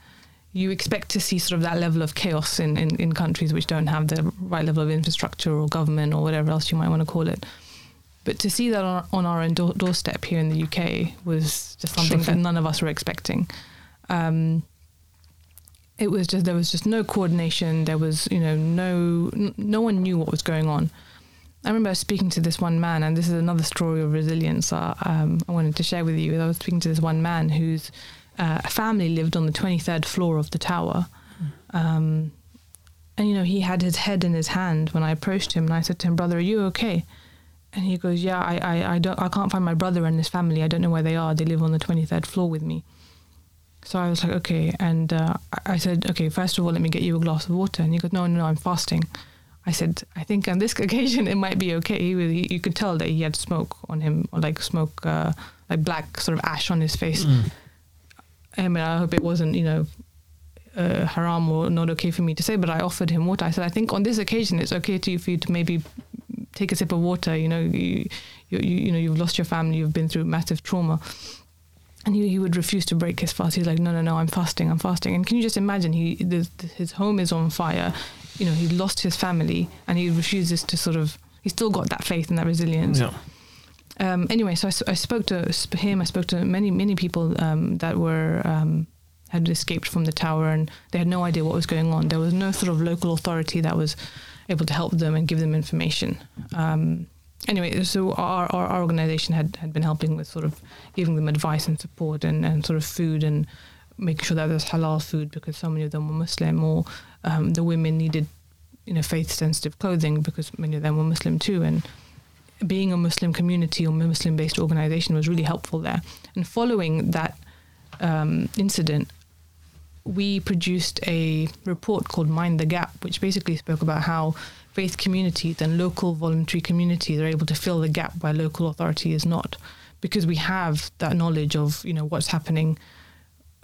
you expect to see sort of that level of chaos in, in, in countries which don't have the right level of infrastructure or government or whatever else you might want to call it. But to see that on, on our own door, doorstep here in the UK was just something that none of us were expecting. Um, it was just there was just no coordination. There was you know no n- no one knew what was going on. I remember speaking to this one man, and this is another story of resilience uh, um, I wanted to share with you. I was speaking to this one man whose uh, family lived on the 23rd floor of the tower. Um, and, you know, he had his head in his hand when I approached him, and I said to him, Brother, are you okay? And he goes, Yeah, I, I, I, don't, I can't find my brother and his family. I don't know where they are. They live on the 23rd floor with me. So I was like, Okay. And uh, I- said, Okay, first of all, let me get you a glass of water. And he goes, No, no, no, I'm fasting. I said, I think on this <laughs> occasion it might be okay. He he, you could tell that he had smoke on him, or like smoke, uh, like black sort of ash on his face. Mm. I mean, I hope it wasn't, you know, uh, haram or not okay for me to say, but I offered him water. I said, I think on this occasion it's okay to you for you to maybe take a sip of water. You know, you, you, you, know, you've lost your family, you've been through massive trauma. And he, he would refuse to break his fast. He's like, no, no, no, I'm fasting, I'm fasting. And can you just imagine? He the, his home is on fire. You know, he lost his family, and he refuses to sort of. He's still got that faith and that resilience Yeah. um, anyway, so I spoke to him. I spoke to many, many people um, that were um, had escaped from the tower, and they had no idea what was going on. There was no sort of local authority that was able to help them and give them information. Um, anyway, so our, our, our organization had, had been helping with sort of giving them advice and support and, and sort of food and making sure that there's halal food because so many of them were Muslim, or um, the women needed, you know, faith sensitive clothing because many of them were Muslim too, and being a Muslim community or Muslim based organization was really helpful there. And following that um, incident, we produced a report called Mind the Gap, which basically spoke about how faith communities and local voluntary communities are able to fill the gap where local authority is not. Because we have that knowledge of, you know, what's happening,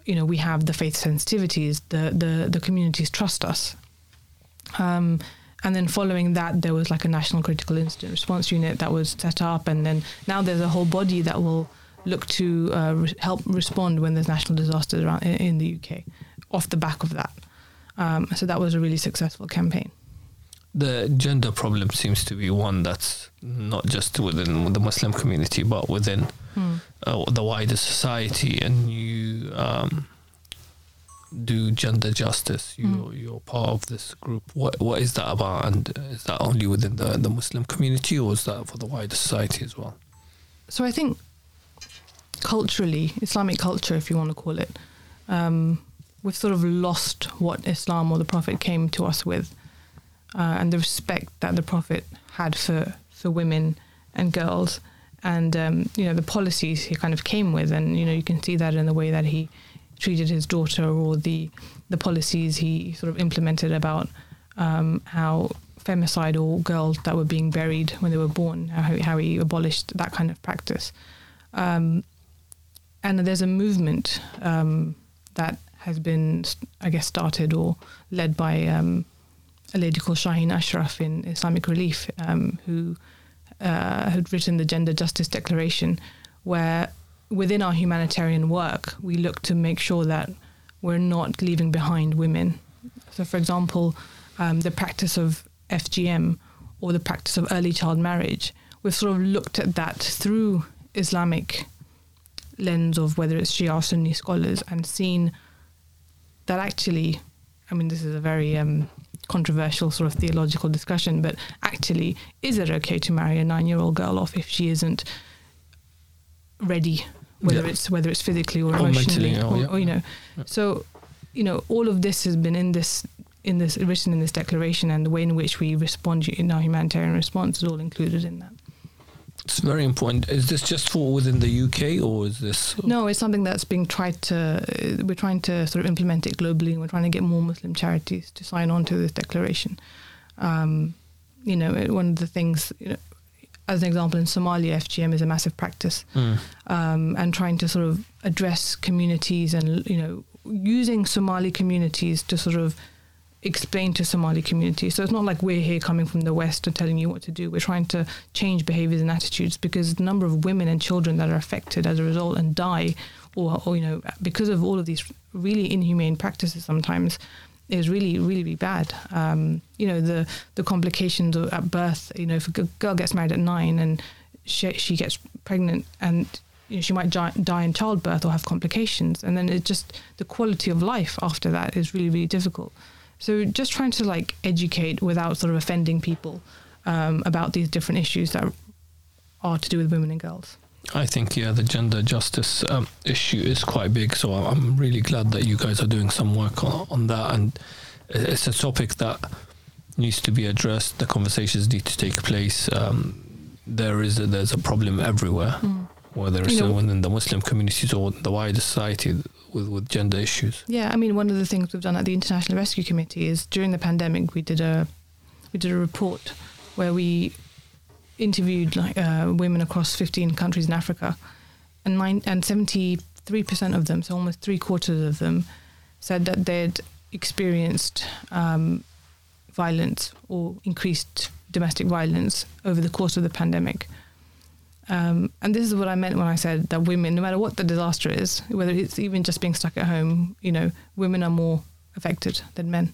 you know, we have the faith sensitivities, the the, the communities trust us. Um, and then following that, there was like a national critical incident response unit that was set up, and then now there's a whole body that will look to uh, re- help respond when there's national disasters around in, in the UK, off the back of that. Um, so that was a really successful campaign. The gender problem seems to be one that's not just within the Muslim community, but within uh, the wider society. And you um, do gender justice. You you're part of this group. What what is that about? And is that only within the the Muslim community, or is that for the wider society as well? So I think culturally, Islamic culture, if you want to call it, um, we've sort of lost what Islam or the Prophet came to us with, uh, and the respect that the Prophet had for for women and girls, and um, you know the policies he kind of came with, and you know you can see that in the way that he treated his daughter or the the policies he sort of implemented about um, how femicide or girls that were being buried when they were born, how, how he abolished that kind of practice. Um, and there's a movement um, that has been, I guess, started or led by um, a lady called Shaheen Ashraf in Islamic Relief, um, who uh, had written the Gender Justice Declaration, where within our humanitarian work, we look to make sure that we're not leaving behind women. So, for example, um, the practice of FGM or the practice of early child marriage, we've sort of looked at that through Islamic lens of whether it's Shia or Sunni scholars and seen that actually, I mean, this is a very um, controversial sort of theological discussion, but actually, is it okay to marry a nine-year-old girl off if she isn't ready, whether Yeah. it's whether it's physically or Or emotionally, mentally, or- or, yeah. or, you know, Yeah. so you know, all of this has been in this in this written in this declaration, and the way in which we respond in our humanitarian response is all included in that. It's very important. Is this just for within the UK or is this? No, it's something that's being tried to. Uh, we're trying to sort of implement it globally, and we're trying to get more Muslim charities to sign on to this declaration. Um, you know, one of the things, you know, as an example, in Somalia, FGM is a massive practice, Mm. um, and trying to sort of address communities and you know using Somali communities to sort of explain to Somali communities. So it's not like we're here coming from the West and telling you what to do. We're trying to change behaviors and attitudes because the number of women and children that are affected as a result and die, or, or you know, because of all of these really inhumane practices sometimes, is really really really bad. Um, you know, the the complications at birth. You know, if a girl gets married at nine and she, she gets pregnant and you know, she might die in childbirth or have complications, and then it just the quality of life after that is really really difficult. So just trying to like educate without sort of offending people um, about these different issues that are to do with women and girls. I think yeah, the gender justice um, issue is quite big. So I'm really glad that you guys are doing some work on, on that, and it's a topic that needs to be addressed. The conversations need to take place. Um, there is a, there's a problem everywhere, whether it's You know- within the Muslim communities or the wider society with with gender issues. Yeah, I mean, one of the things we've done at the International Rescue Committee is during the pandemic we did a we did a report where we interviewed like uh, women across 15 countries in Africa, and nine and 73 percent of them, so almost three quarters of them, said that they'd experienced um, violence or increased domestic violence over the course of the pandemic. Um, and this is what I meant when I said that women, no matter what the disaster is, whether it's even just being stuck at home, you know, women are more affected than men.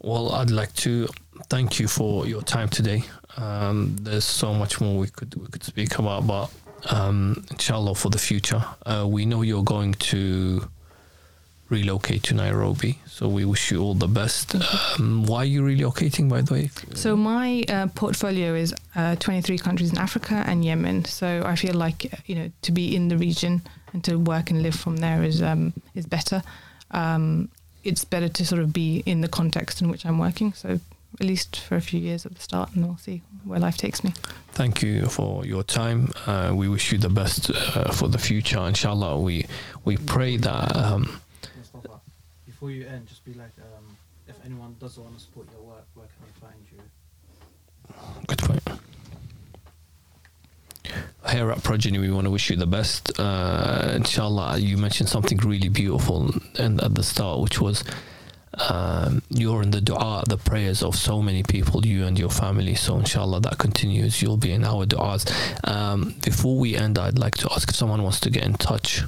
Well, I'd like to thank you for your time today. Um, there's so much more we could we could speak about, but um, inshallah for the future, uh, we know you're going to relocate to Nairobi, so we wish you all the best. Um, why are you relocating, by the way? So my uh, portfolio is uh, 23 countries in Africa and Yemen. So I feel like you know to be in the region and to work and live from there is um, is better. Um, it's better to sort of be in the context in which I'm working. So at least for a few years at the start, and we'll see where life takes me. Thank you for your time. Uh, we wish you the best uh, for the future. Inshallah, we we pray that. Um, before you end, just be like, um, if anyone does want to support your work, where can they find you? Good point. Here at Progeny, we want to wish you the best. Uh, inshallah, you mentioned something really beautiful and at the start, which was um, you're in the dua, the prayers of so many people, you and your family. So, inshallah, that continues. You'll be in our du'as. Um, before we end, I'd like to ask if someone wants to get in touch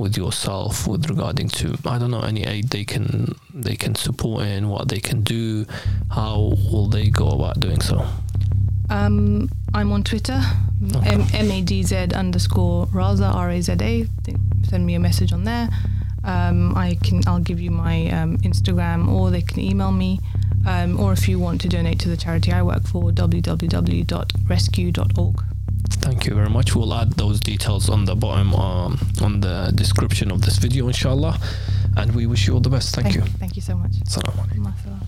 with yourself with regarding to I don't know any aid they can they can support in what they can do how will they go about doing so Um, I'm on Twitter, M M A D Z underscore Raza R A Z A. Send me a message on there. Um, I can I'll give you my um, Instagram, or they can email me. Um, or if you want to donate to the charity I work for, www.rescue.org. Thank you very much. We'll add those details on the bottom, um, on the description of this video, inshallah. And we wish you all the best. Thank, you. Thank you so much. Mashallah.